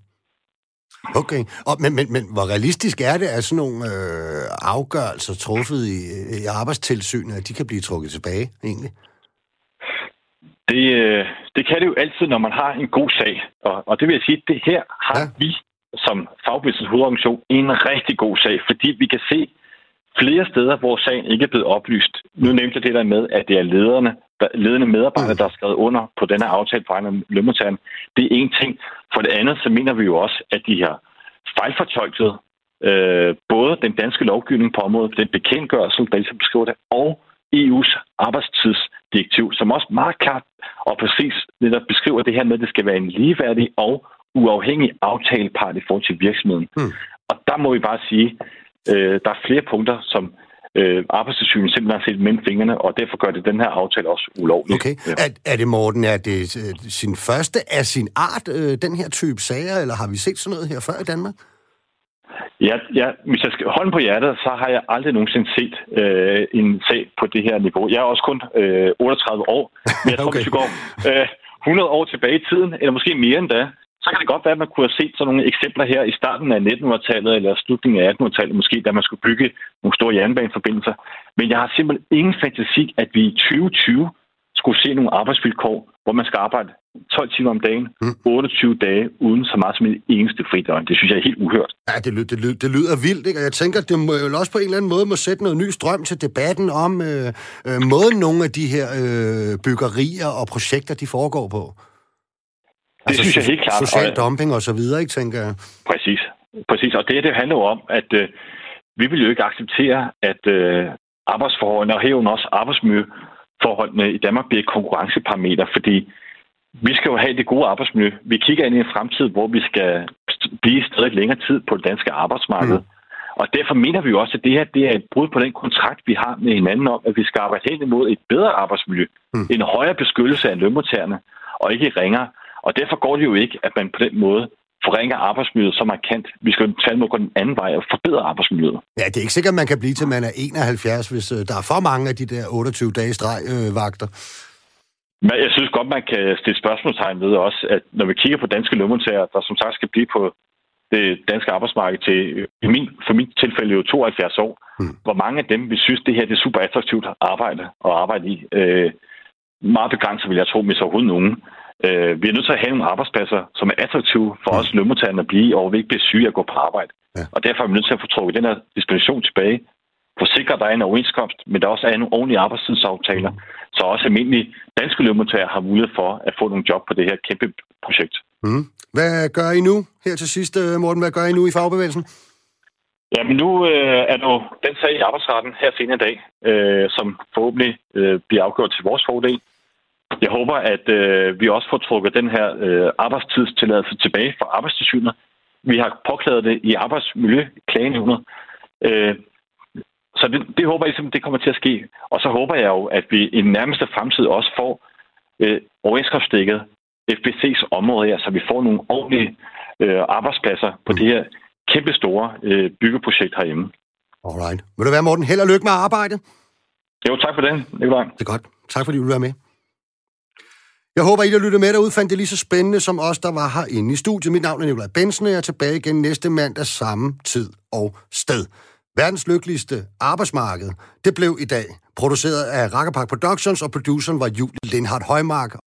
Okay, og, men, men, men hvor realistisk er det, at sådan nogle øh, afgørelser truffet i, i arbejdstilsynet, at de kan blive trukket tilbage egentlig? Det, øh, det kan det jo altid, når man har en god sag. Og, og det vil jeg sige, det her har ja. vi som fagbevægelsens hovedorganisation en rigtig god sag, fordi vi kan se flere steder, hvor sagen ikke er blevet oplyst. Nu nævnte jeg det der med, at det er lederne, der, ledende medarbejdere, der har skrevet under på denne aftale fra egen lønmodtagerne. Det er en ting. For det andet, så mener vi jo også, at de har fejlfortolket øh, både den danske lovgivning på området, den bekendtgørelse, der ligesom beskriver det, og EU's arbejdstidsdirektiv, som også meget klart og præcis netop beskriver det her med, at det skal være en ligeværdig og uafhængig aftalepart i forhold til virksomheden. Mm. Og der må vi bare sige, øh, der er flere punkter, som øh, arbejdstilsynet simpelthen har set mellem fingrene, og derfor gør det den her aftale også ulovlig. Okay. Ja. Er, er det, Morten, er det øh, sin første af sin art, øh, den her type sager, eller har vi set sådan noget her før i Danmark? Ja, ja, hvis jeg skal holde på hjertet, så har jeg aldrig nogensinde set øh, en sag på det her niveau. Jeg er også kun øh, 38 år, men jeg tror, okay. hvis vi går øh, 100 år tilbage i tiden, eller måske mere end da, så kan det godt være, at man kunne have set sådan nogle eksempler her i starten af 1900-tallet eller slutningen af 1800-tallet måske, da man skulle bygge nogle store jernbaneforbindelser. Men jeg har simpelthen ingen fantasi, at vi i 2020 skulle se nogle arbejdsvilkår, hvor man skal arbejde 12 timer om dagen, 28 mm. dage, uden så meget som en eneste fridøgn. Det synes jeg er helt uhørt. Ja, det, det, det, det lyder vildt, ikke? Og jeg tænker, det må jo også på en eller anden måde må sætte noget ny strøm til debatten om øh, øh, måden nogle af de her øh, byggerier og projekter, de foregår på. Det altså, synes jeg helt klart. Social dumping og så videre, ikke, tænker jeg? Præcis. Præcis. Og det, det handler jo om, at øh, vi vil jo ikke acceptere, at øh, arbejdsforholdene og herunder også arbejdsmiljøforholdene i Danmark bliver et konkurrenceparameter, fordi vi skal jo have det gode arbejdsmiljø. Vi kigger ind i en fremtid, hvor vi skal blive stadig længere tid på det danske arbejdsmarked. Mm. Og derfor mener vi jo også, at det her det er et brud på den kontrakt, vi har med hinanden om, at vi skal arbejde hen imod et bedre arbejdsmiljø. Mm. En højere beskyttelse af lønmodtagerne, og ikke ringere. Og derfor går det jo ikke, at man på den måde forringer arbejdsmiljøet så markant. Vi skal jo tværtimod gå den anden vej og forbedre arbejdsmiljøet. Ja, det er ikke sikkert, at man kan blive til, man er 71, hvis øh, der er for mange af de der 28 dage streg øh. Men jeg synes godt, man kan stille spørgsmålstegn ved også, at når vi kigger på danske lønmodtagere, der som sagt skal blive på det danske arbejdsmarked til, i min, for mit tilfælde jo 72 år, mm. hvor mange af dem vi synes, det her det er super attraktivt at arbejde og arbejde i. Øh, meget begrænset, vil jeg tro, hvis overhovedet nogen. Øh, vi er nødt til at have nogle arbejdspladser, som er attraktive for mm. os lønmodtagerne at blive, og vi ikke bliver syge at gå på arbejde. Ja. Og derfor er vi nødt til at få trukket den her dispensation tilbage, for sikre, at der er en overenskomst, men der også er nogle ordentlige arbejdstidsaftaler, mm. så også almindelige danske lønmodtagere har mulighed for at få nogle job på det her kæmpe projekt. Mm. Hvad gør I nu her til sidst, øh, Morten? Hvad gør I nu i fagbevægelsen? Jamen nu øh, er der den sag i arbejdsretten her senere i dag, øh, som forhåbentlig øh, bliver afgjort til vores fordel. Jeg håber, at øh, vi også får trukket den her øh, arbejdstidstilladelse tilbage fra arbejdstilsynet. Vi har påklaget det i arbejdsmiljøklagenævnet. Øh, så det, det håber jeg, at det kommer til at ske. Og så håber jeg jo, at vi i den nærmeste fremtid også får øh, overenskomstdækket FBC's område her, så vi får nogle ordentlige øh, arbejdspladser på mm. det her kæmpe store øh, byggeprojekt herhjemme. Alright. Vil du være, Morten? Held og lykke med arbejde. Jo, tak for det. Det er godt. Tak fordi du vil være med. Jeg håber, I der lytter med derude, fandt det lige så spændende som os, der var herinde i studiet. Mit navn er Nikolaj Bensen, og jeg er tilbage igen næste mandag samme tid og sted. Verdens lykkeligste arbejdsmarked, det blev i dag produceret af Rakkerpark Productions, og produceren var Julie Lindhardt Højmark.